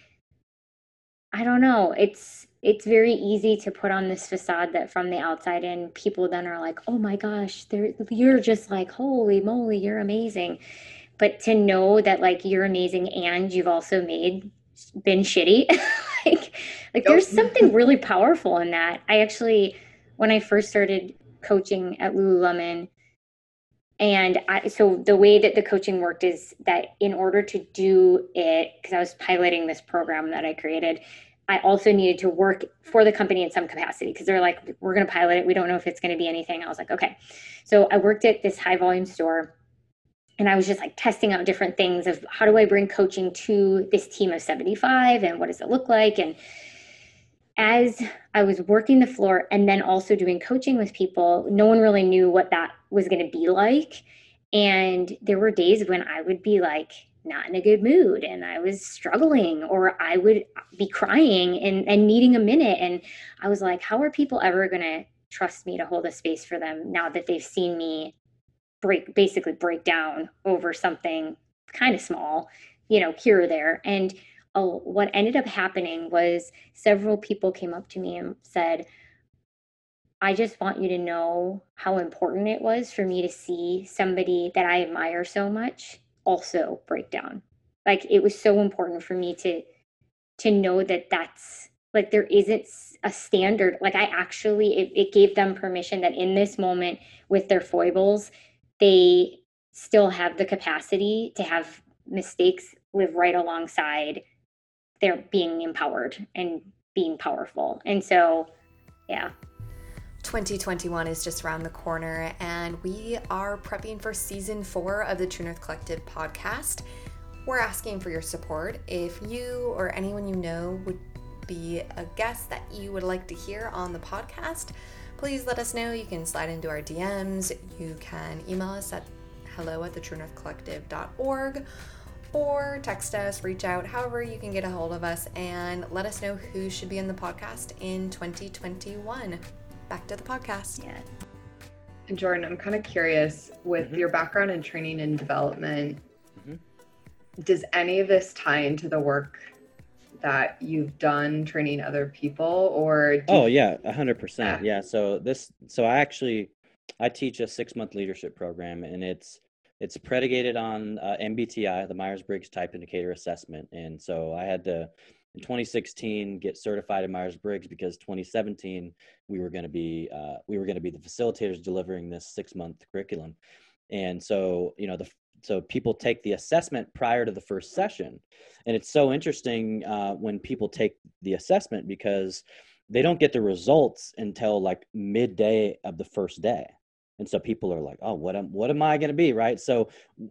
I don't know, it's it's very easy to put on this facade that from the outside in people then are like oh my gosh you're just like holy moly you're amazing. But to know that like you're amazing and you've also made been shitty like like there's something really powerful in that. I actually when i first started coaching at lululemon and I, so the way that the coaching worked is that in order to do it because i was piloting this program that i created I also needed to work for the company in some capacity because they're like, we're going to pilot it. We don't know if it's going to be anything. I was like, okay. So I worked at this high volume store and I was just like testing out different things of how do I bring coaching to this team of 75 and what does it look like? And as I was working the floor and then also doing coaching with people, no one really knew what that was going to be like. And there were days when I would be like, not in a good mood and I was struggling or I would be crying and, and needing a minute. And I was like, how are people ever going to trust me to hold a space for them now that they've seen me break, basically break down over something kind of small, you know, here or there. And oh, what ended up happening was several people came up to me and said, I just want you to know how important it was for me to see somebody that I admire so much also break down. Like it was so important for me to to know that that's like there isn't a standard. Like i actually it, it, gave them permission that in this moment with their foibles they still have the capacity to have mistakes live right alongside their being empowered and being powerful. And so yeah 2021 is just around the corner, and we are prepping for season four of the True North Collective podcast. We're asking for your support. If you or anyone you know would be a guest that you would like to hear on the podcast, please let us know. You can slide into our DMs. You can email us at hello at the or text us, reach out, however you can get a hold of us, and let us know who should be in the podcast in 2021. Back to the podcast. Yeah. And Jordan, I'm kind of curious with mm-hmm. your background in training and development, mm-hmm. does any of this tie into the work that you've done training other people or oh yeah 100% yeah. yeah so this so i actually i teach a six month leadership program and it's it's predicated on uh, mbti the myers-briggs type indicator assessment and so i had to in 2016 get certified in myers-briggs because 2017 we were going to be uh, we were going to be the facilitators delivering this six month curriculum. And so you know the so people take the assessment prior to the first session. And it's so interesting uh, when people take the assessment because they don't get the results until like midday of the first day. And so people are like oh what am what am i going to be? Right? So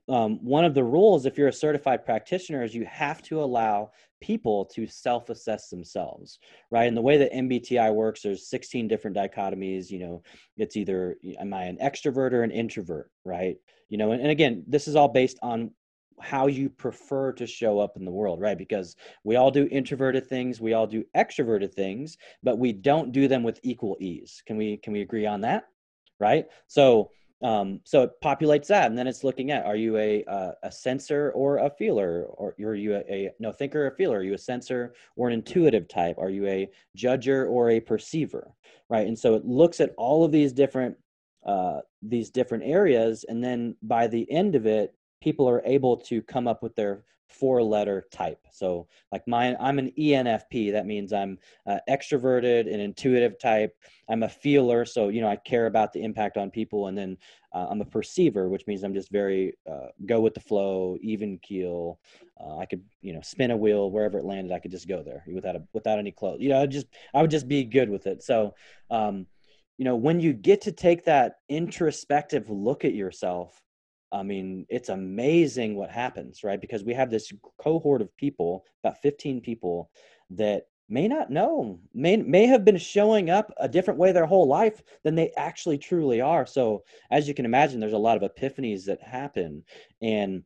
um, one of the rules if you're a certified practitioner is you have to allow people to self-assess themselves right and the way that mbti works there's 16 different dichotomies you know it's either am i an extrovert or an introvert right you know and, and again this is all based on how you prefer to show up in the world, right? Because we all do introverted things, we all do extroverted things, but we don't do them with equal ease. Can we can we agree on that? Right? So um, so it populates that, and then it's looking at: Are you a a, a sensor or a feeler, or are you a, a, no thinker or a feeler? Are you a sensor or an intuitive type? Are you a judger or a perceiver? Right, and so it looks at all of these different uh, these different areas, and then by the end of it, people are able to come up with their four letter type. So like mine, I'm an ENFP. That means I'm uh, extroverted and intuitive type. I'm a feeler. So, you know, I care about the impact on people. And then uh, I'm a perceiver, which means I'm just very uh, go with the flow, even keel. Uh, I could, you know, spin a wheel wherever it landed. I could just go there without a, without any clothes. You know, I just, I would just be good with it. So, um, you know, when you get to take that introspective look at yourself, I mean, it's amazing what happens, right? Because we have this cohort of people, about 15 people, that may not know, may may have been showing up a different way their whole life than they actually truly are. So, as you can imagine, there's a lot of epiphanies that happen, and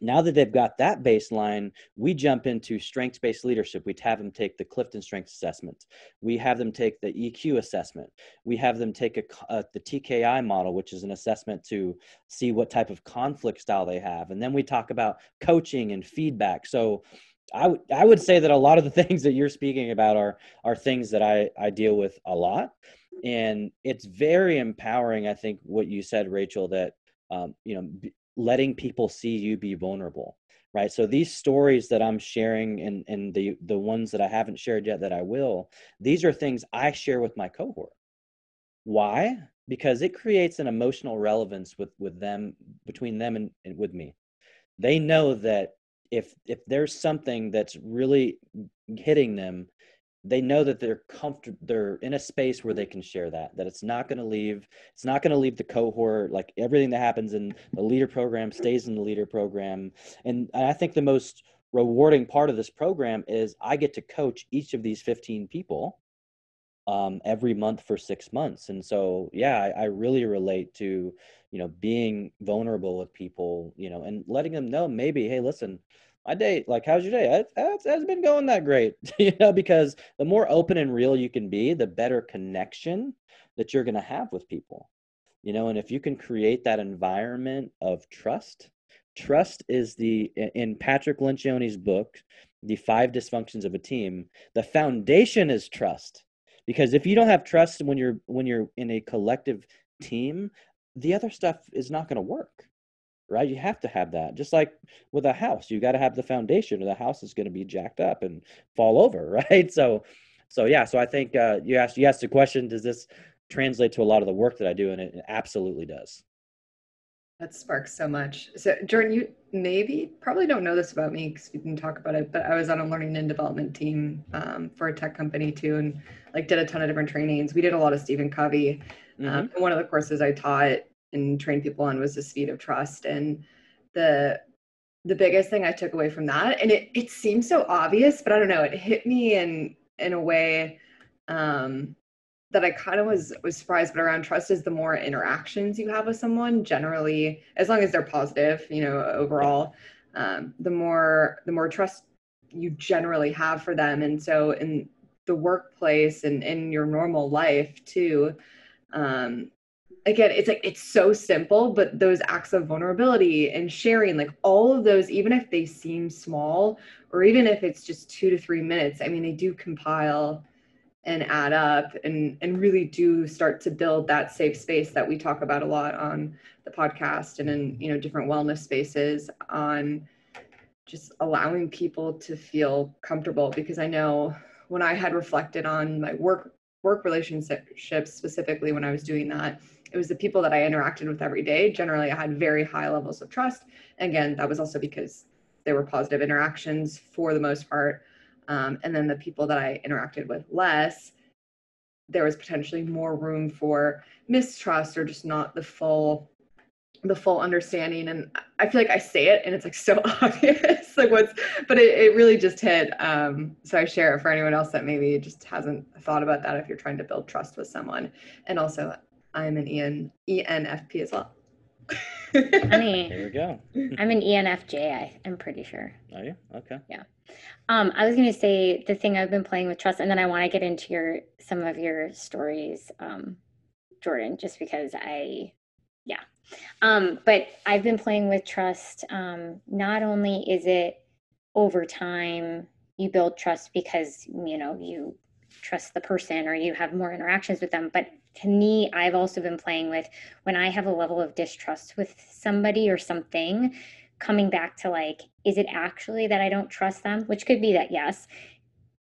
now that they've got that baseline, we jump into strengths based leadership. We have them take the Clifton Strengths Assessment. We have them take the EQ assessment. We have them take a, uh, the TKI model, which is an assessment to see what type of conflict style they have. And then we talk about coaching and feedback. So I, w- I would say that a lot of the things that you're speaking about are, are things that I, I deal with a lot. And it's very empowering, I think, what you said, Rachel, that um, you know, letting people see you be vulnerable right? So these stories that i'm sharing and and the the ones that i haven't shared yet that i will these are things i share with my cohort. Why? Because it creates an emotional relevance with with them between them and, and with me. They know that if if there's something that's really hitting them they know that they're comfortable they're in a space where they can share that that it's not going to leave it's not going to leave the cohort like everything that happens in the leader program stays in the leader program. And i think the most rewarding part of this program is i get to coach each of these 15 people um, every month for six months. And so yeah I, I really relate to you know being vulnerable with people you know and letting them know maybe hey listen my day, like, how's your day? It has been going that great, you know, because the more open and real you can be, the better connection that you're going to have with people, you know, and if you can create that environment of trust, trust is the, in Patrick Lencioni's book, the five dysfunctions of a team, the foundation is trust. Because if you don't have trust when you're when you're in a collective team, the other stuff is not going to work. Right? You have to have that. Just like with a house, you got to have the foundation or the house is going to be jacked up and fall over, right? So so yeah, so I think uh, you asked you asked the question, does this translate to a lot of the work that I do and it absolutely does. That sparks so much. So, Jordan, you maybe probably don't know this about me because we didn't talk about it, but I was on a learning and development team um, for a tech company too, and like did a ton of different trainings. We did a lot of Stephen Covey. Um, mm-hmm. Um, one of the courses I taught and train people on was the speed of trust, and the the biggest thing I took away from that, and it it seems so obvious, but I don't know, it hit me in in a way um, that I kind of was was surprised, but around trust is the more interactions you have with someone, generally, as long as they're positive, you know, overall, um, the more the more trust you generally have for them. And so in the workplace and in your normal life too, um, again, it's like it's so simple, but those acts of vulnerability and sharing, like all of those, even if they seem small, or even if it's just two to three minutes, I mean, they do compile and add up and and really do start to build that safe space that we talk about a lot on the podcast and in you know different wellness spaces on just allowing people to feel comfortable. Because I know when I had reflected on my work work relationships specifically when I was doing that it was the people that I interacted with every day. Generally I had very high levels of trust. Again that was also because they were positive interactions for the most part. Um, and then the people that I interacted with less, there was potentially more room for mistrust or just not the full the full understanding. And i feel like i say it and it's like so obvious like what's but it, it really just hit. Um so i share it for anyone else that maybe just hasn't thought about that if you're trying to build trust with someone. And also i'm an en enfp as well Funny. There we go. I'm an ENFJ. I, I'm pretty sure. Are you okay? Yeah. Um, I was going to say the thing I've been playing with trust, and then I want to get into your some of your stories, um, Jordan, just because I, yeah. Um, but I've been playing with trust. Um, not only is it over time you build trust because you know you trust the person or you have more interactions with them, but to me, I've also been playing with when I have a level of distrust with somebody or something, coming back to like, is it actually that I don't trust them? Which could be that yes.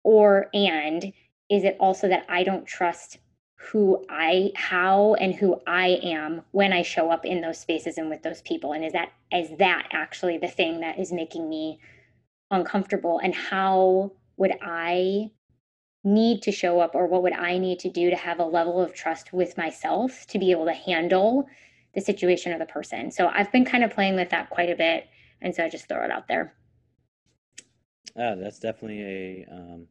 Or, and is it also that I don't trust who I, how and who I am when I show up in those spaces and with those people? And is that, is that actually the thing that is making me uncomfortable? And how would I need to show up or what would I need to do to have a level of trust with myself to be able to handle the situation or the person. So I've been kind of playing with that quite a bit. And so I just throw it out there. Uh, that's definitely a um,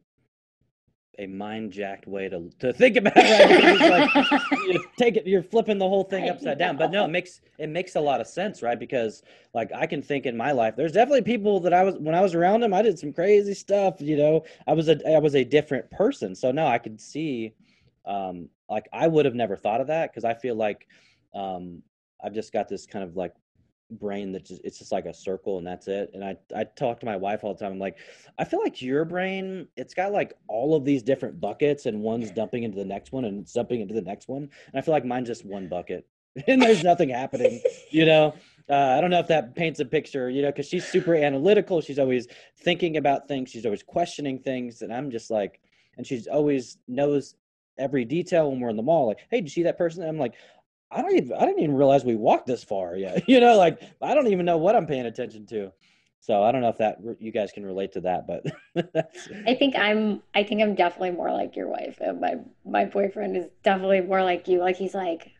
a mind jacked way to to think about it. Right? like, you take it, you're flipping the whole thing upside down. But no, it makes it makes a lot of sense, right? Because like I can think in my life, there's definitely people that I was when I was around them, I did some crazy stuff. You know, I was a I was a different person. So no, I could see, um, like I would have never thought of that because I feel like, um, I've just got this kind of like brain that just it's just like a circle and that's it and i i talk to my wife all the time i'm like i feel like your brain it's got like all of these different buckets and one's dumping into the next one and it's dumping into the next one and i feel like mine's just one bucket and there's nothing happening you know? Uh, i don't know if that paints a picture you know because she's super analytical she's always thinking about things she's always questioning things and i'm just like and she's always knows every detail when we're in the mall like hey did you see that person? And i'm like I don't even I didn't even realize we walked this far yet. You know, like I don't even know what I'm paying attention to. So I don't know if that you guys can relate to that, but I think I'm I think I'm definitely more like your wife. And my my boyfriend is definitely more like you. Like he's like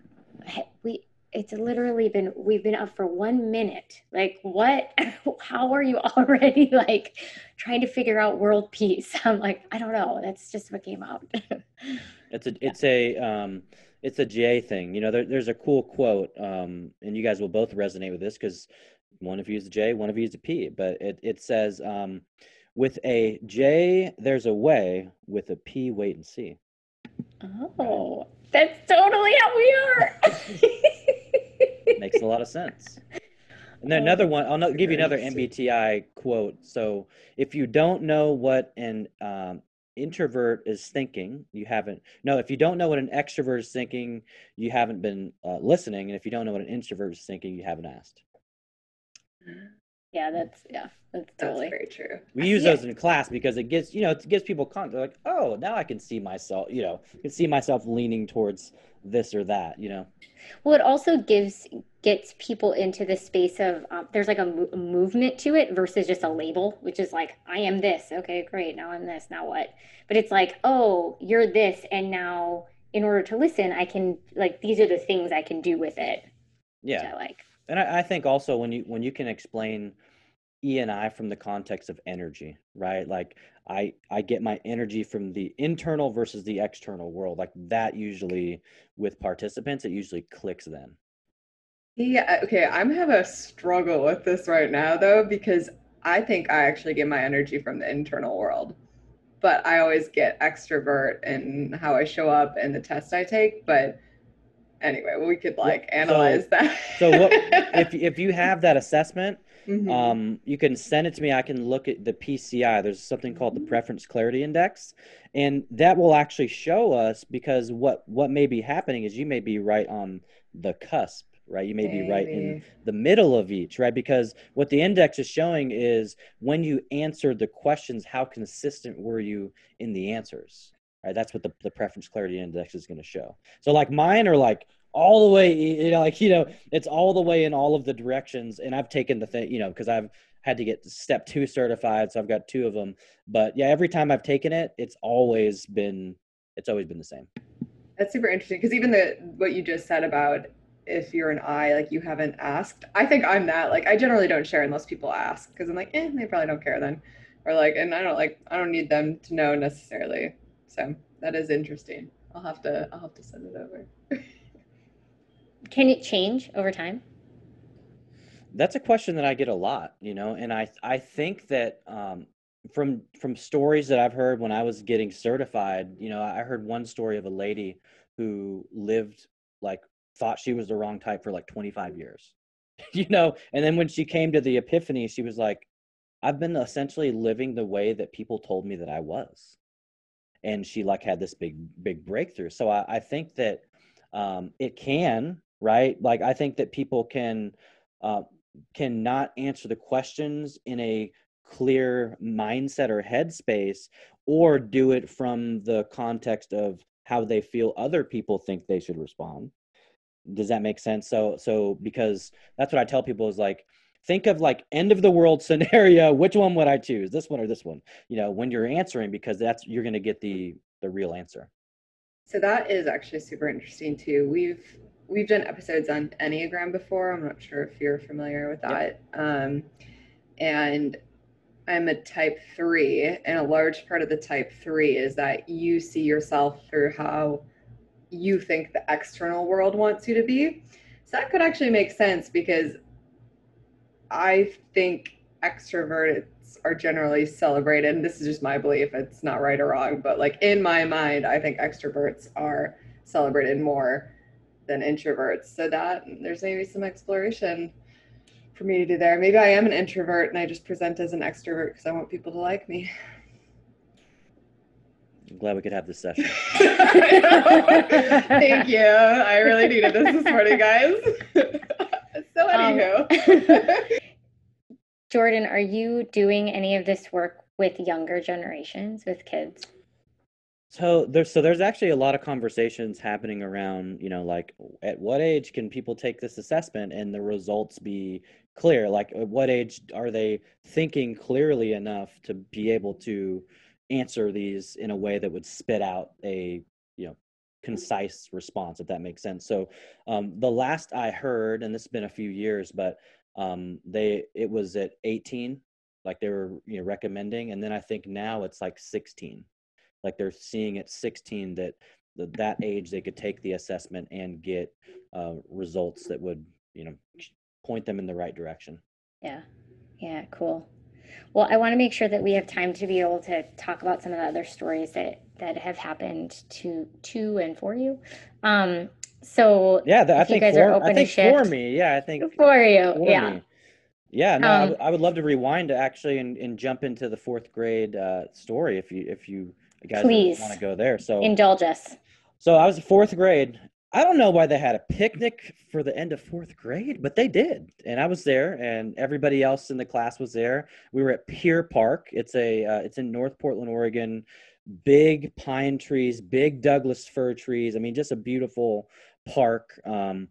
hey, we it's literally been we've been up for one minute like what how are you already like trying to figure out world peace i'm like i don't know that's just what came out it's a it's a um it's a a J thing. You know, there, there's a cool quote, um, and you guys will both resonate with this because one of you is a J, one of you is a P. But it it says, um, with a J, there's a way. With a P, wait and see. Oh, that's totally how we are. Makes a lot of sense. And then another one, I'll give you another. MBTI quote. So if you don't know what an um, introvert is thinking, you haven't. No, if you don't know what an extrovert is thinking, you haven't been uh, listening. And if you don't know what an introvert is thinking, you haven't asked. Yeah, that's yeah, that's That's totally. very true. We use Yeah. those in class because it gives you know it gives people context. They're like, oh, now I can see myself. You know, I can see myself leaning towards this or that. You know. Well, it also gives gets people into the space of um, there's like a, mo- movement to it versus just a label, which is like I am this. Okay, great. Now I'm this. Now what? But it's like, oh, you're this, and now in order to listen, I can like these are the things I can do with it. Which Yeah. I like. And I, I think also when you when you can explain E and I from the context of energy, right? Like I I get my energy from the internal versus the external world. Like that usually with participants, it usually clicks then. Yeah, okay, I'm have a struggle with this right now though, because I think I actually get my energy from the internal world. But I always get extrovert in how I show up and the test I take. But anyway, we could like so- analyze that. So what if if you have that assessment, Mhm. um, you can send it to me. I can look at the PCI. There's something called the Preference Clarity Index, and that will actually show us because what what may be happening is you may be right on the cusp, right? You may be right in the middle of each, right? Because what the index is showing is when you answered the questions, how consistent were you in the answers, right? That's what the, the preference clarity index is going to show. So, like, mine are like all the way, you know, like, you know, it's all the way in all of the directions. And I've taken the thing, you know, because I've had to get step two certified. So I've got two of them. But yeah, every time I've taken it, it's always been, it's always been the same. That's super interesting because even the what you just said about if you're an I, like you haven't asked. I think I'm that. Like I generally don't share unless people ask because I'm like, eh, they probably don't care then, or like, and I don't like I don't need them to know necessarily. So that is interesting. I'll have to I'll have to send it over. Can it change over time? That's a question that I get a lot, you know, and I I think that um, from from stories that I've heard when I was getting certified, you know, I heard one story of a lady who lived like thought she was the wrong type for like 25 years, you know, and then when she came to the epiphany, she was like, I've been essentially living the way that people told me that I was, and she like had this big big breakthrough. So I, I think that um, it can, right? Like I think that people can. Uh, cannot answer the questions in a clear mindset or headspace or do it from the context of how they feel other people think they should respond does that make sense so so because that's what i tell people is like think of like end of the world scenario which one would i choose this one or this one you know when you're answering because that's you're going to get the the real answer So that is actually super interesting too. We've we've done episodes on Enneagram before. I'm not sure if you're familiar with that. Um, and I'm a type three, and a large part of the type three is that you see yourself through how you think the external world wants you to be. So that could actually make sense because I think extroverts are generally celebrated. And this is just my belief. It's not right or wrong, but like in my mind, I think extroverts are celebrated more than introverts. So that there's maybe some exploration for me to do there. Maybe I am an introvert and I just present as an extrovert because I want people to like me. i'm glad we could have this session Thank you. I really needed this this morning, guys. so, Um, anywho. Jordan, are you doing any of this work with younger generations, with kids? So there's so there's actually a lot of conversations happening around, you know, like at what age can people take this assessment and the results be clear? Like at what age are they thinking clearly enough to be able to answer these in a way that would spit out a, you know, concise response, if that makes sense. So um, the last I heard, and this has been a few years, but um, they it was at 18, like they were you know recommending, and then I think now it's like 16 like they're seeing at 16 that that, age they could take the assessment and get uh, results that would you know point them in the right direction Yeah. Yeah, cool. Well, I want to make sure that we have time to be able to talk about some of the other stories that that have happened to to and for you. Um, so yeah that, i If you think guys are for, open i to think for me yeah i think for you, for yeah. me. Yeah, no, I Um, I would love to rewind to actually and, and jump into the fourth grade uh, story if you if you guys want to go there. So Indulge us. so I was fourth grade. I don't know why they had a picnic for the end of fourth grade, but they did, and I was there, and everybody else in the class was there. We were at Pier Park. It's a uh, it's in North Portland, Oregon. Big pine trees, big Douglas fir trees. I mean, just a beautiful park. Um,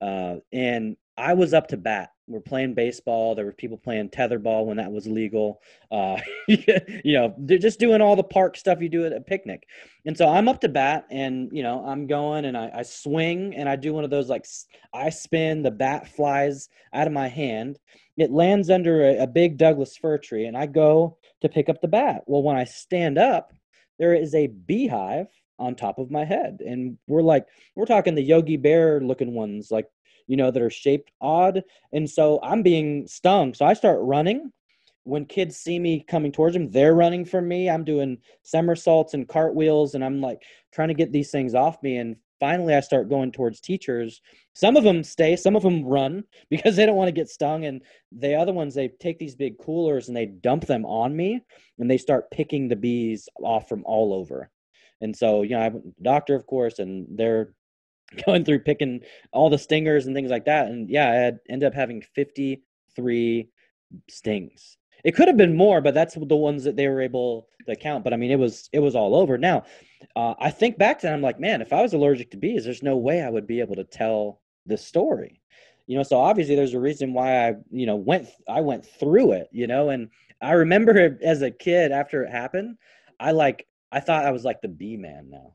uh, and I was up to bat. We're playing baseball. There were people playing tetherball when that was legal. Uh, you know, they're just doing all the park stuff you do at a picnic. And so I'm up to bat, and you know, I'm going and I, I swing and I do one of those like I spin. The bat flies out of my hand. It lands under a, a big Douglas fir tree, and I go to pick up the bat. Well, when I stand up, there is a beehive on top of my head, and we're like, we're talking the Yogi Bear looking ones, like you know, that are shaped odd. And so I'm being stung. So I start running. When kids see me coming towards them, they're running from me. I'm doing somersaults and cartwheels, and I'm like trying to get these things off me. And finally, I start going towards teachers. Some of them stay, some of them run because they don't want to get stung. And the other ones, they take these big coolers and they dump them on me and they start picking the bees off from all over. And so, you know, I went to the doctor, of course, and they're going through picking all the stingers and things like that. And yeah, I had ended up having 53 stings. It could have been more, but that's the ones that they were able to count. But I mean, it was it was all over. Now, uh, I think back to that, I'm like, man, if I was allergic to bees, there's no way I would be able to tell the story. You know, so obviously there's a reason why I, you know, went I went through it, you know, and I remember as a kid after it happened, I like I thought I was like the bee man now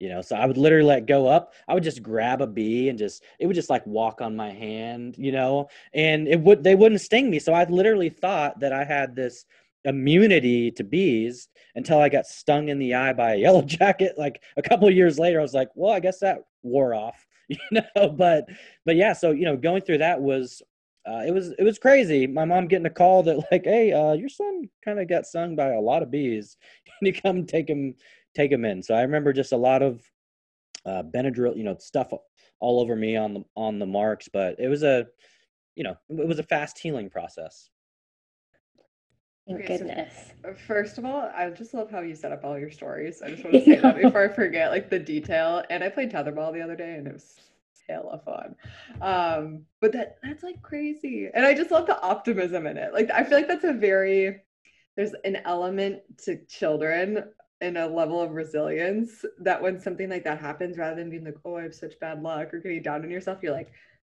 you know so i would literally let go up. I would just grab a bee and just it would just like walk on my hand you know and it would they wouldn't sting me so i literally thought that i had this immunity to bees until i got stung in the eye by a yellow jacket like a couple of years later i was like well i guess that wore off you know but but yeah so you know going through that was uh, it was it was crazy my mom getting a call that like hey uh, your son kind of got stung by a lot of bees can you come take him take him in. So I remember just a lot of uh, Benadryl, you know, stuff all over me on the on the marks. But it was a, you know, it was a fast healing process. Thank Okay, so- goodness. First of all, I just love how you set up all your stories. I just want to say that before I forget, like the detail. And I played tetherball the other day, and it was hella fun. Um, but that that's like crazy, and I just love the optimism in it. Like I feel like that's a very there's an element to children and a level of resilience that when something like that happens, rather than being like, "Oh, I have such bad luck," or getting down on yourself, you're like,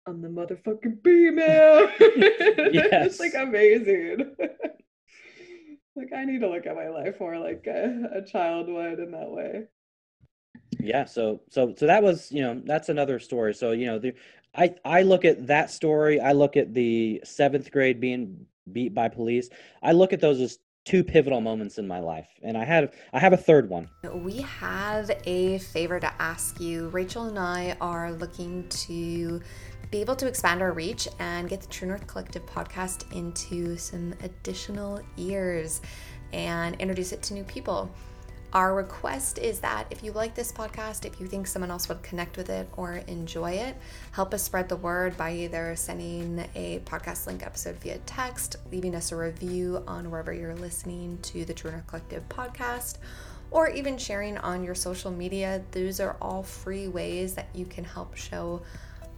"I'm the motherfucking bee man." it's like amazing. like I need to look at my life more like a, a child would in that way. Yeah. So so so that was you know that's another story. So you know the, I I look at that story. I look at the seventh grade being beat by police. I look at those as two pivotal moments in my life, and I had I have a third one. We have a favor to ask you. Rachel and I are looking to be able to expand our reach and get the True North Collective podcast into some additional ears and introduce it to new people. Our request is that if you like this podcast, if you think someone else would connect with it or enjoy it, help us spread the word by either sending a podcast link episode via text, leaving us a review on wherever you're listening to the True Collective podcast, or even sharing on your social media. Those are all free ways that you can help show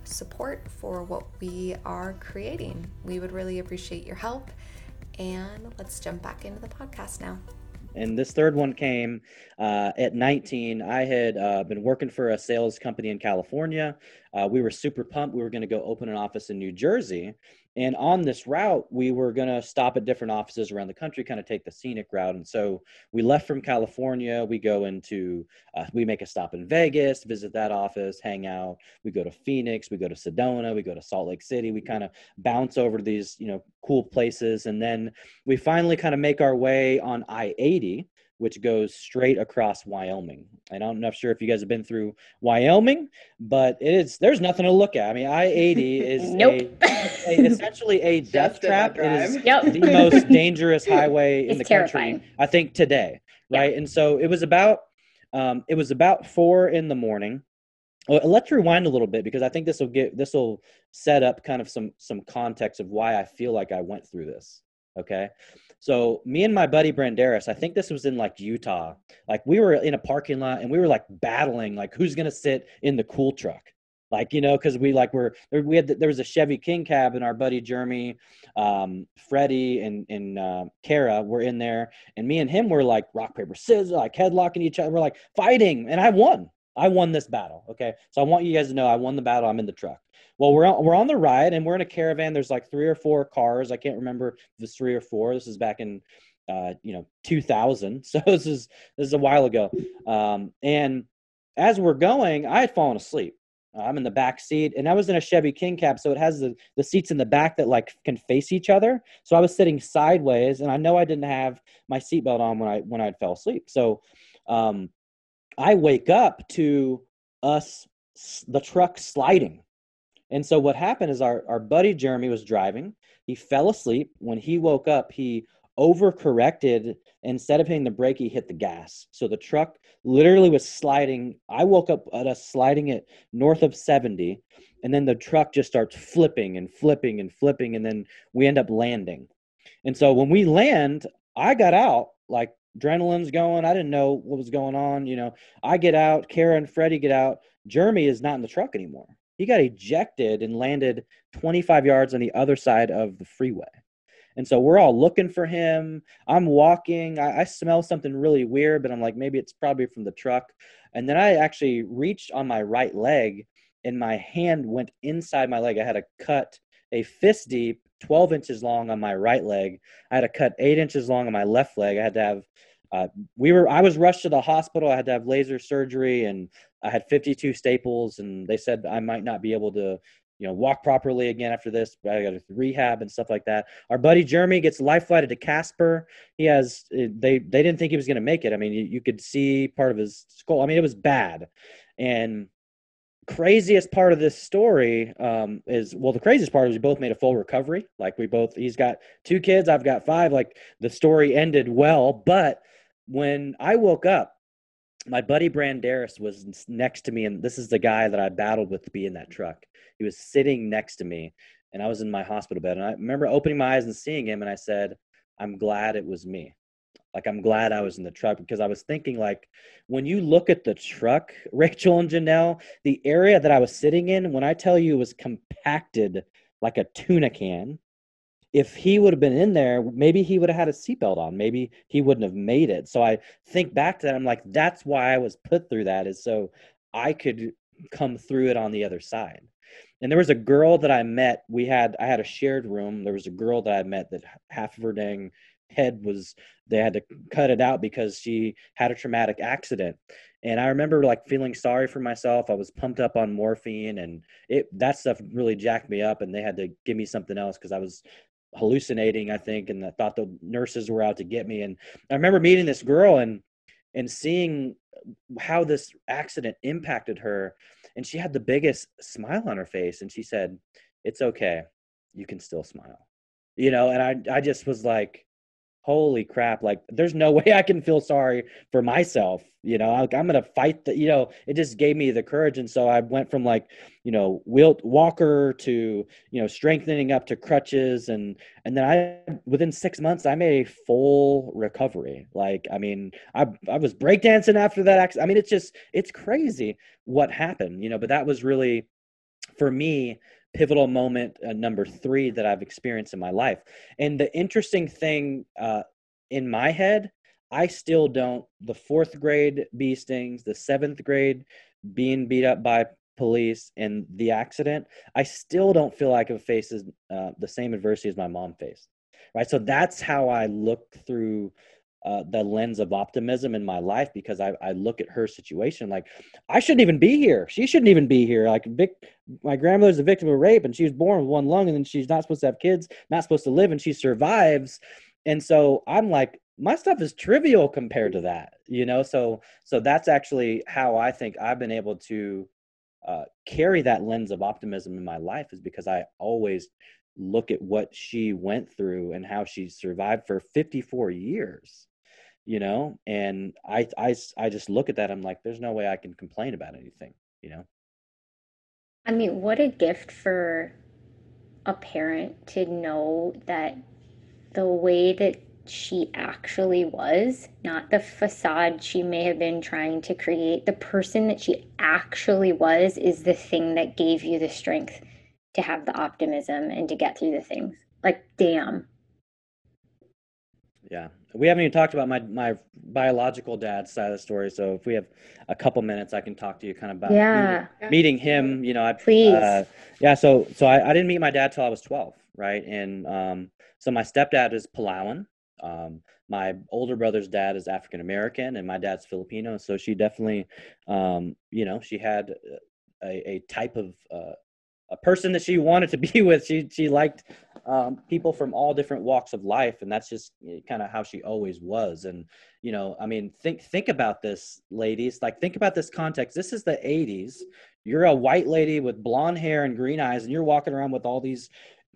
support for what we are creating. We would really appreciate your help. And let's jump back into the podcast now. And this third one came uh, at 19. I had uh, been working for a sales company in California. Uh, we were super pumped. We were going to go open an office in New Jersey. And on this route, we were going to stop at different offices around the country, kind of take the scenic route. And so we left from California. We go into, uh, we make a stop in Vegas, visit that office, hang out. We go to Phoenix, we go to Sedona, we go to Salt Lake City. We kind of bounce over to these, you know, cool places. And then we finally kind of make our way on I 80, which goes straight across Wyoming. And I'm not sure if you guys have been through Wyoming, but it is there's nothing to look at. I mean, I 80 is Nope. a, a- essentially a death Just in that trap. It is. Yep. the most dangerous highway in It's the terrifying. country, I think, today. Yeah. Right. And so it was about um, it was about four in the morning. well, let's rewind a little bit because I think this will get this will set up kind of some some context of why I feel like I went through this. Okay. So me and my buddy Branderis, I think this was in like Utah. Like we were in a parking lot and we were like battling, like who's gonna sit in the cool truck? Like you know because we like were we had there was a chevy king cab and our buddy jeremy um freddie and and uh, kara were in there. And me and him were like rock paper scissors like headlocking each other we're like fighting. And i won i won this battle okay? So i want you guys to know i won the battle. I'm in the truck. Well we're on, we're on the ride and we're in a caravan. There's like three or four cars. I can't remember if it's three or four. This is back in uh you know 2000 so this is this is a while ago. Um and as we're going i had fallen asleep. I'm in the back seat, and I was in a Chevy King cab, so it has the, the seats in the back that like can face each other. So I was sitting sideways, and I know I didn't have my seatbelt on when I when I fell asleep. So um, I wake up to us the truck sliding, and so what happened is our our buddy Jeremy was driving. He fell asleep. When he woke up, he overcorrected. Instead of hitting the brake, he hit the gas. So the truck literally was sliding. I woke up at us sliding it north of 70, and then the truck just starts flipping and flipping and flipping, and then we end up landing. And so when we land, I got out like adrenaline's going. I didn't know what was going on. You know, I get out, Kara and Freddie get out. Jeremy is not in the truck anymore. He got ejected and landed 25 yards on the other side of the freeway. And so we're all looking for him. I'm walking. I, I, smell something really weird, but I'm like, maybe it's probably from the truck. And then I actually reached on my right leg and my hand went inside my leg. I had a cut a fist deep, 12 inches long on my right leg. I had a cut eight inches long on my left leg. I had to have, uh, we were, I was rushed to the hospital. I had to have laser surgery and I had 52 staples and they said I might not be able to you know, walk properly again after this. but I got to rehab and stuff like that. Our buddy Jeremy gets life flighted to Casper. He has eh, they they didn't think he was going to make it. I mean, you, you could see part of his skull. I mean, it was bad. And craziest part of this story um, is well, the craziest part is we both made a full recovery. Like we both, he's got two kids, I've got five. Like the story ended well, but when I woke up my buddy Branderis was next to me, and this is the guy that I battled with to be in that truck. He was sitting next to me, and I was in my hospital bed. And I remember opening my eyes and seeing him, and I said, I'm glad it was me. Like, I'm glad I was in the truck because I was thinking, like, when you look at the truck, Rachel and Janelle, the area that I was sitting in, when I tell you was compacted like a tuna can, if he would have been in there, maybe he would have had a seatbelt on. Maybe he wouldn't have made it. So I think back to that. I'm like, that's why I was put through that, is so I could come through it on the other side. And there was a girl that I met. We had I had a shared room. There was a girl that I met that half of her dang head was they had to cut it out because she had a traumatic accident. And I remember like feeling sorry for myself. I was pumped up on morphine and it that stuff really jacked me up and they had to give me something else because I was hallucinating, I think, and I thought the nurses were out to get me. And I remember meeting this girl and and seeing how this accident impacted her. And she had the biggest smile on her face, and she said, "It's okay, you can still smile," you know. And I I just was like, holy crap like there's no way i can feel sorry for myself you know like, i'm gonna fight the you know it just gave me the courage and so i went from like you know wilt walker to you know strengthening up to crutches and and then i within six months i made a full recovery like i mean i i was breakdancing after that accident. i mean it's just it's crazy what happened you know but that was really for me pivotal moment uh, number three that I've experienced in my life. And the interesting thing uh, in my head, I still don't. The fourth grade bee stings, the seventh grade being beat up by police, and the accident, I still don't feel like it faces uh, the same adversity as my mom faced. Right. So that's how I look through uh, the lens of optimism in my life because I, I look at her situation like I shouldn't even be here. She shouldn't even be here. Like Vic, my grandmother's a victim of rape and she was born with one lung and then she's not supposed to have kids, not supposed to live, and she survives. And so I'm like, my stuff is trivial compared to that, you know. So so that's actually how I think I've been able to uh, carry that lens of optimism in my life is because I always look at what she went through and how she survived for 54 years you know? And I, I i just look at that i'm like there's no way i can complain about anything you know? I mean, what a gift for a parent to know that the way that she actually was, not the facade she may have been trying to create, the person that she actually was is the thing that gave you the strength to have the optimism and to get through the things. Like, damn. Yeah. We haven't even talked about my my biological dad's side of the story. So if we have a couple minutes, I can talk to you kind of about yeah. meeting, meeting him. You know, I please. Uh, yeah. So so I, I didn't meet my dad till I was twelve, right? And um, so my stepdad is Palawan. Um, my older brother's dad is African American, and my dad's Filipino. So she definitely, um, you know, she had a, a type of uh, a person that she wanted to be with. She she liked um, people from all different walks of life, and that's just eh, kind of how she always was. And you know, I mean, think think about this, ladies. Like, think about this context. This is the '80s. You're a white lady with blonde hair and green eyes, and you're walking around with all these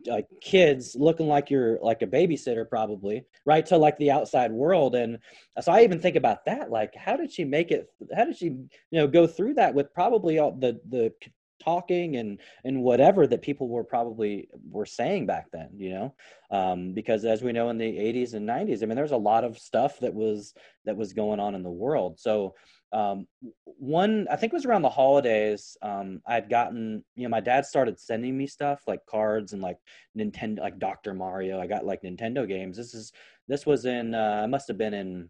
like kids looking like you're like a babysitter probably right to like the outside world and so i even think about that like how did she make it how did she you know go through that with probably all the the talking and and whatever that people were probably were saying back then you know? Um, because as we know in the 80s and 90s i mean there's a lot of stuff that was that was going on in the world. So um, one i think it was around the holidays um, i had gotten you know my dad started sending me stuff like cards and like nintendo like dr mario. I got like nintendo games. This is this was in uh, i must have been in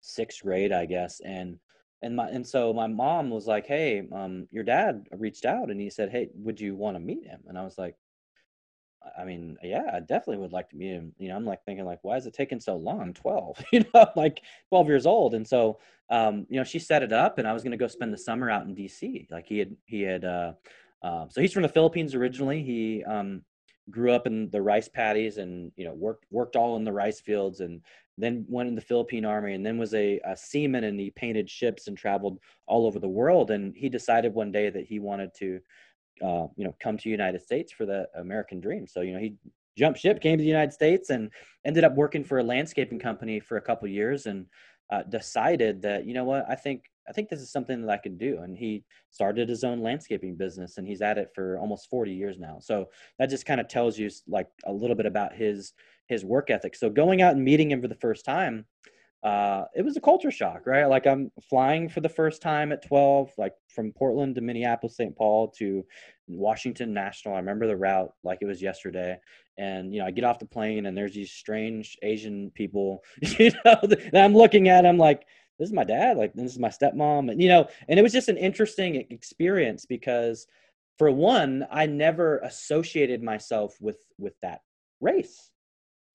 sixth grade i guess. And and my and so my mom was like hey um your dad reached out and he said hey would you want to meet him and i was like i mean yeah i definitely would like to meet him. You know i'm like thinking like why is it taking so long? I'm 12 you know like 12 years old. And so um you know she set it up and i was going to go spend the summer out in dc like he had he had uh um, so he's from the philippines originally. He um grew up in the rice paddies and you know worked worked all in the rice fields and then went in the Philippine Army, and then was a, a, seaman, and he painted ships and traveled all over the world. And he decided one day that he wanted to, uh, you know, come to United States for the American dream. So you know, he jumped ship, came to the United States, and ended up working for a landscaping company for a couple years, and uh, decided that you know what, I think I think this is something that I could do. And he started his own landscaping business, and he's at it for almost 40 years now. So that just kind of tells you like a little bit about his his work ethic. So going out and meeting him for the first time, uh, it was a culture shock, right? Like I'm flying for the first time at 12, like from Portland to Minneapolis, St. Paul to Washington National. I remember the route like it was yesterday. And, you know, I get off the plane and there's these strange Asian people, you know, that I'm looking at. I'm like, this is my dad. Like, this is my stepmom. And, you know, and it was just an interesting experience because for one, I never associated myself with, with that race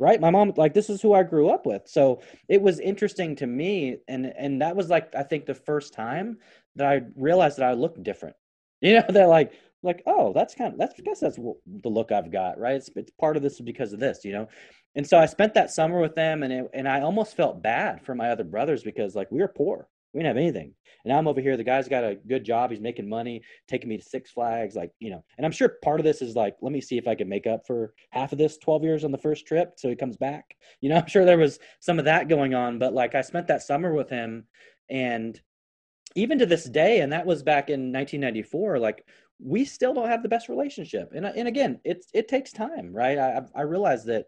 right my mom like this is who i grew up with so it was interesting to me and and that was like i think the first time that i realized that i looked different you know that like like oh that's kind of that's I guess that's the look i've got right it's, it's part of this because of this you know and so i spent that summer with them and it, and i almost felt bad for my other brothers because like we were poor we didn't have anything. And I'm over here. The guy's got a good job. He's making money, taking me to Six Flags. Like, you know, and I'm sure part of this is like, let me see if I can make up for half of this 12 years on the first trip. So he comes back. You know, I'm sure there was some of that going on. But like, I spent that summer with him. And even to this day, and that was back in 1994, like, we still don't have the best relationship. And, and again, it's, it takes time, right? I, I realize that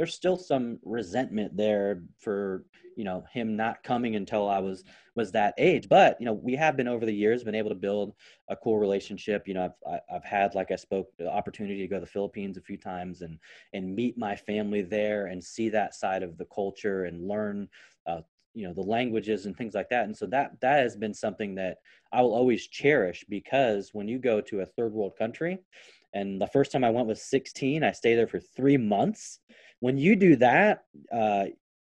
there's still some resentment there for you know him not coming until I was was that age. But you know we have been over the years been able to build a cool relationship. You know I've I've had like I spoke the opportunity to go to the Philippines a few times and and meet my family there and see that side of the culture and learn uh, you know the languages and things like that. And so that that has been something that I will always cherish because when you go to a third world country. And the first time I went was 16. I stayed there for three months when you do that, uh,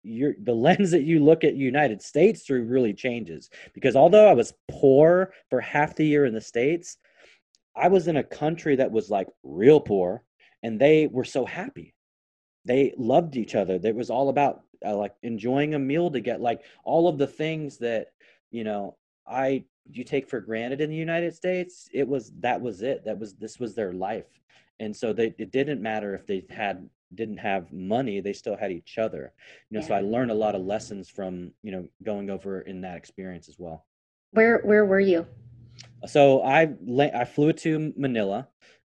your the lens that you look at United States through really changes. Because although I was poor for half the year in the States, I was in a country that was like real poor, and they were so happy. They loved each other. It was all about uh, like enjoying a meal to get like all of the things that you know I you take for granted in the United States. It was that was it. That was this was their life, and so they it didn't matter if they had didn't have money they still had each other you know yeah. so i learned a lot of lessons from you know going over in that experience as well where where were you So I I flew to Manila.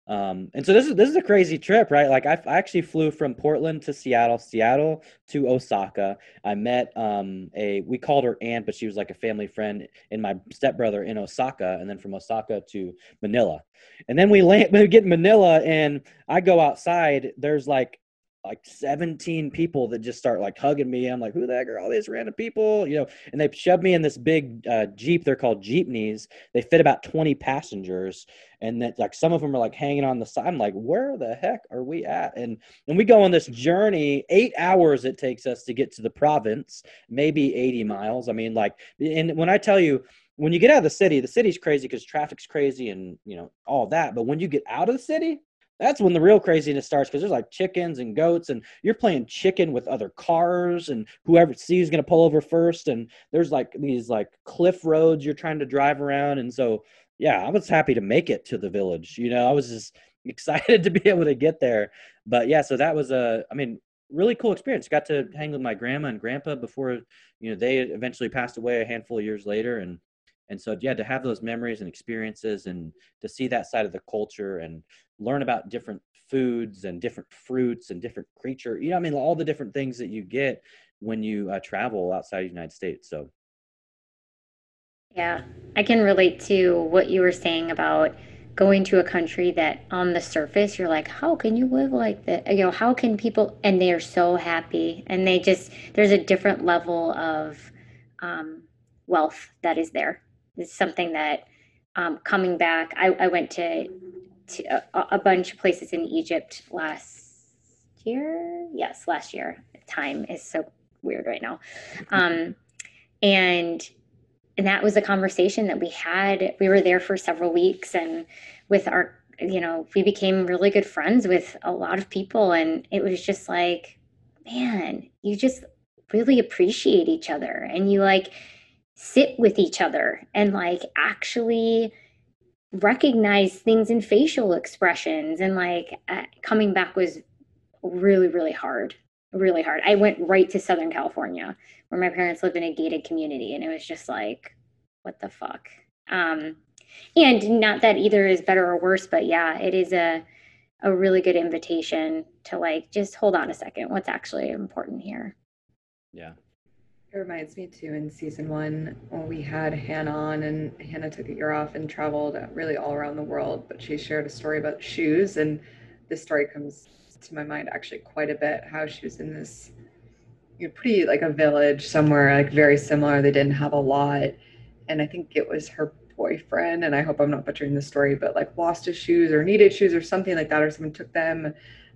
Um, and so this is this is a crazy trip, right? Like I, I actually flew from Portland to Seattle, Seattle to Osaka. I met um, a we called her aunt, but she was like a family friend, and my stepbrother in Osaka, and then from Osaka to Manila, and then we land we get in Manila, and I go outside. There's like like 17 people that just start like hugging me. I'm like, who the heck are all these random people? You know, and they shove me in this big uh, Jeep. They're called Jeepneys. They fit about 20 passengers. And that like some of them are like hanging on the side. I'm like, where the heck are we at? And and we go on this journey, eight hours it takes us to get to the province, maybe 80 miles. I mean, like, and when I tell you, when you get out of the city, the city's crazy because traffic's crazy and you know all that. But when you get out of the city, that's when the real craziness starts because there's like chickens and goats and you're playing chicken with other cars and whoever sees is going to pull over first and there's like these like cliff roads you're trying to drive around and so yeah i was happy to make it to the village you know? I was just excited to be able to get there. But yeah so that was a i mean really cool experience. Got to hang with my grandma and grandpa before you know they eventually passed away a handful of years later and and so yeah to have those memories and experiences and to see that side of the culture and learn about different foods and different fruits and different creature you know i mean? All the different things that you get when you uh, travel outside the united states so. Yeah i can relate to what you were saying about going to a country that on the surface you're like how can you live like that you know how can people and they are so happy and they just there's a different level of um, wealth that is there. It's something that um, coming back I, I went to to a, a bunch of places in Egypt last year. Yes, last year. Time is so weird right now. Um, and and that was a conversation that we had. We were there for several weeks, and with our, you know, we became really good friends with a lot of people, and it was just like, man, you just really appreciate each other, and you like sit with each other, and like actually recognize things in facial expressions and like uh, coming back was really really hard really hard. I went right to southern california where my parents lived in a gated community and it was just like what the fuck? Um and not that either is better or worse but yeah it is a a really good invitation to like just hold on a second what's actually important here? Yeah it reminds me too in season one when we had Hannah on and Hannah took a year off and traveled really all around the world, but she shared a story about shoes and this story comes to my mind actually quite a bit how she was in this you know, pretty like a village somewhere like very similar. They didn't have a lot. And I think it was her boyfriend, and I hope I'm not butchering the story, but like lost his shoes or needed shoes or something like that, or someone took them.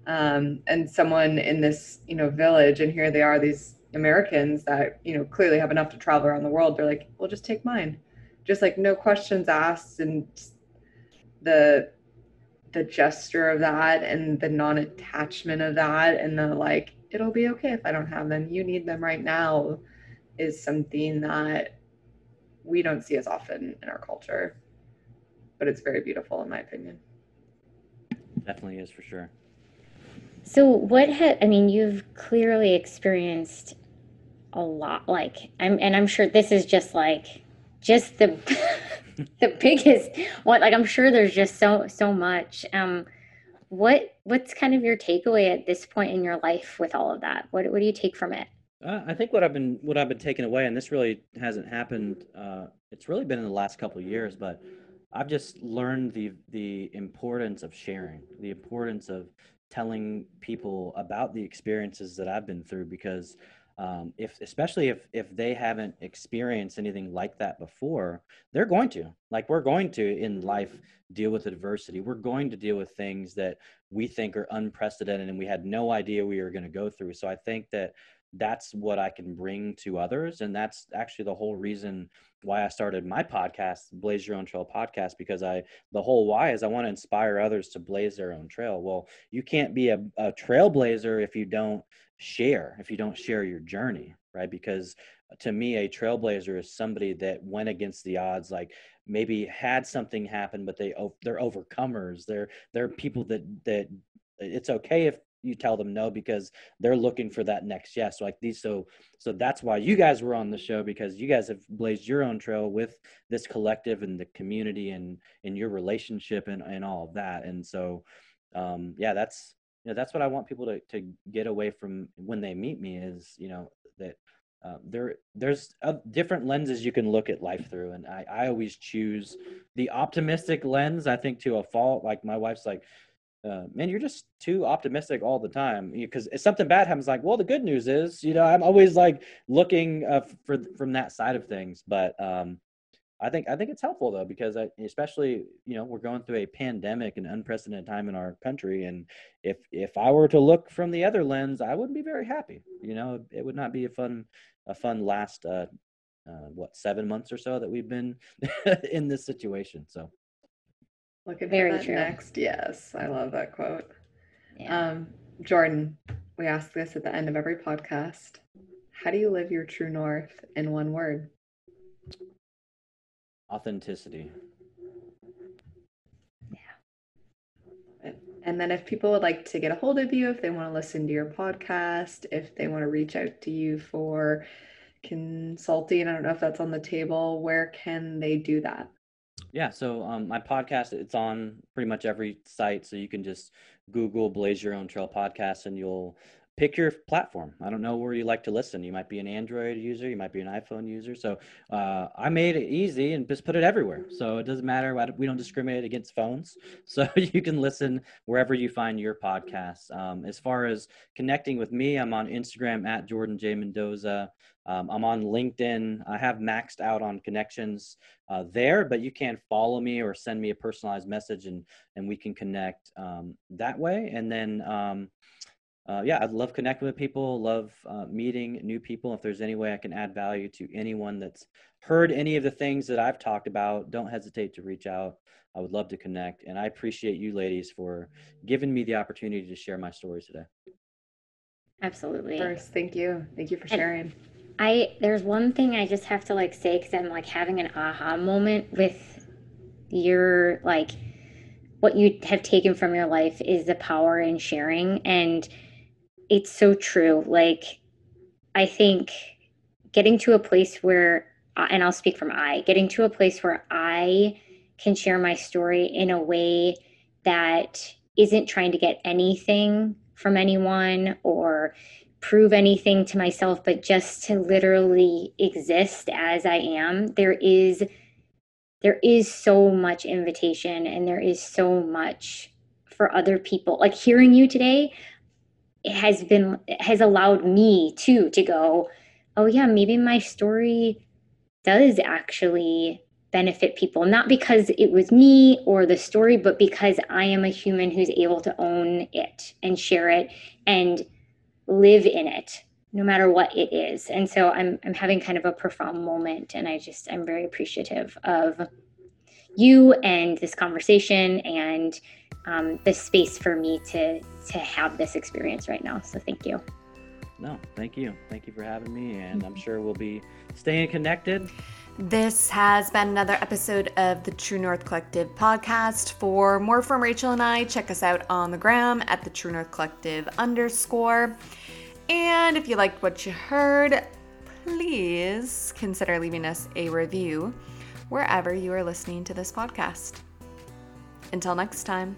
Um, and someone in this, you know, village, and here they are, these Americans that, you know, clearly have enough to travel around the world, they're like, well, just take mine. Just like no questions asked and the the gesture of that and the non-attachment of that and the like, it'll be okay if I don't have them. You need them right now is something that we don't see as often in our culture. But it's very beautiful in my opinion. Definitely is for sure. So, what had, I mean, you've clearly experienced a lot like i'm and i'm sure this is just like just the the biggest what like i'm sure there's just so so much. Um what what's kind of your takeaway at this point in your life with all of that? What what do you take from it? Uh, i think what i've been what i've been taking away and this really hasn't happened uh it's really been in the last couple years but i've just learned the the importance of sharing the importance of telling people about the experiences that i've been through because um, if especially if if they haven't experienced anything like that before they're going to. Like we're going to in life deal with adversity. We're going to deal with things that we think are unprecedented and we had no idea we were going to go through. So i think that that's what i can bring to others and that's actually the whole reason why i started my podcast blaze your own trail podcast because i the whole why is i want to inspire others to blaze their own trail. Well you can't be a, a trailblazer if you don't share if you don't share your journey right? Because uh, to me a trailblazer is somebody that went against the odds like maybe had something happen but they they're overcomers they're they're people that that it's okay if you tell them no because they're looking for that next yes. So like these so so that's why you guys were on the show because you guys have blazed your own trail with this collective and the community and in your relationship and, and all of that. And so um yeah that's you know that's what i want people to, to get away from when they meet me is you know that uh, there there's uh, different lenses you can look at life through. And I, I always choose the optimistic lens i think to a fault. Like my wife's like uh, man you're just too optimistic all the time. Because if something bad happens like well the good news is you know i'm always like looking uh, for from that side of things. But um I think I think it's helpful though because I, especially you know we're going through a pandemic and unprecedented time in our country and if if I were to look from the other lens I wouldn't be very happy. You know it would not be a fun a fun last uh, uh what seven months or so that we've been in this situation. So looking Very for that true. next yes I love that quote Yeah. um Jordan we ask this at the end of every podcast how do you live your true north in one word authenticity Yeah. And then if people would like to get a hold of you, if they want to listen to your podcast, if they want to reach out to you for consulting, I don't know if that's on the table, where can they do that? Yeah, so um, my podcast it's on pretty much every site, so you can just Google Blaze Your Own Trail podcast, and you'll pick your platform. I don't know where you like to listen. You might be an Android user, you might be an iPhone user. So uh, I made it easy and just put it everywhere. So it doesn't matter. We don't discriminate against phones. So you can listen wherever you find your podcasts. Um, as far as connecting with me, I'm on Instagram at Jordan J Mendoza. Um, I'm on LinkedIn. I have maxed out on connections uh, there, but you can follow me or send me a personalized message and and we can connect um, that way. And then um, uh, yeah, I'd love connecting with people, love uh, meeting new people. If there's any way I can add value to anyone that's heard any of the things that I've talked about, don't hesitate to reach out. I would love to connect. And I appreciate you ladies for giving me the opportunity to share my stories today. Absolutely. First, thank you. Thank you for And- sharing. I there's one thing I just have to like say because I'm like having an aha moment with your like what you have taken from your life is the power in sharing and it's so true like I think getting to a place where uh, and I'll speak from I getting to a place where I can share my story in a way that isn't trying to get anything from anyone or prove anything to myself, but just to literally exist as I am, there is there is so much invitation and there is so much for other people. Like hearing you today has been has allowed me too to go, oh yeah, maybe my story does actually benefit people, not because it was me or the story, but because I am a human who's able to own it and share it and live in it no matter what it is. And so i'm i'm having kind of a profound moment and i just i'm very appreciative of you and this conversation and um, the space for me to to have this experience right now so thank you No, thank you. Thank you for having me. And I'm sure we'll be staying connected. This has been another episode of the True North Collective podcast. For more from Rachel and I, check us out on the gram at the True North Collective underscore. And if you liked what you heard, please consider leaving us a review wherever you are listening to this podcast. Until next time.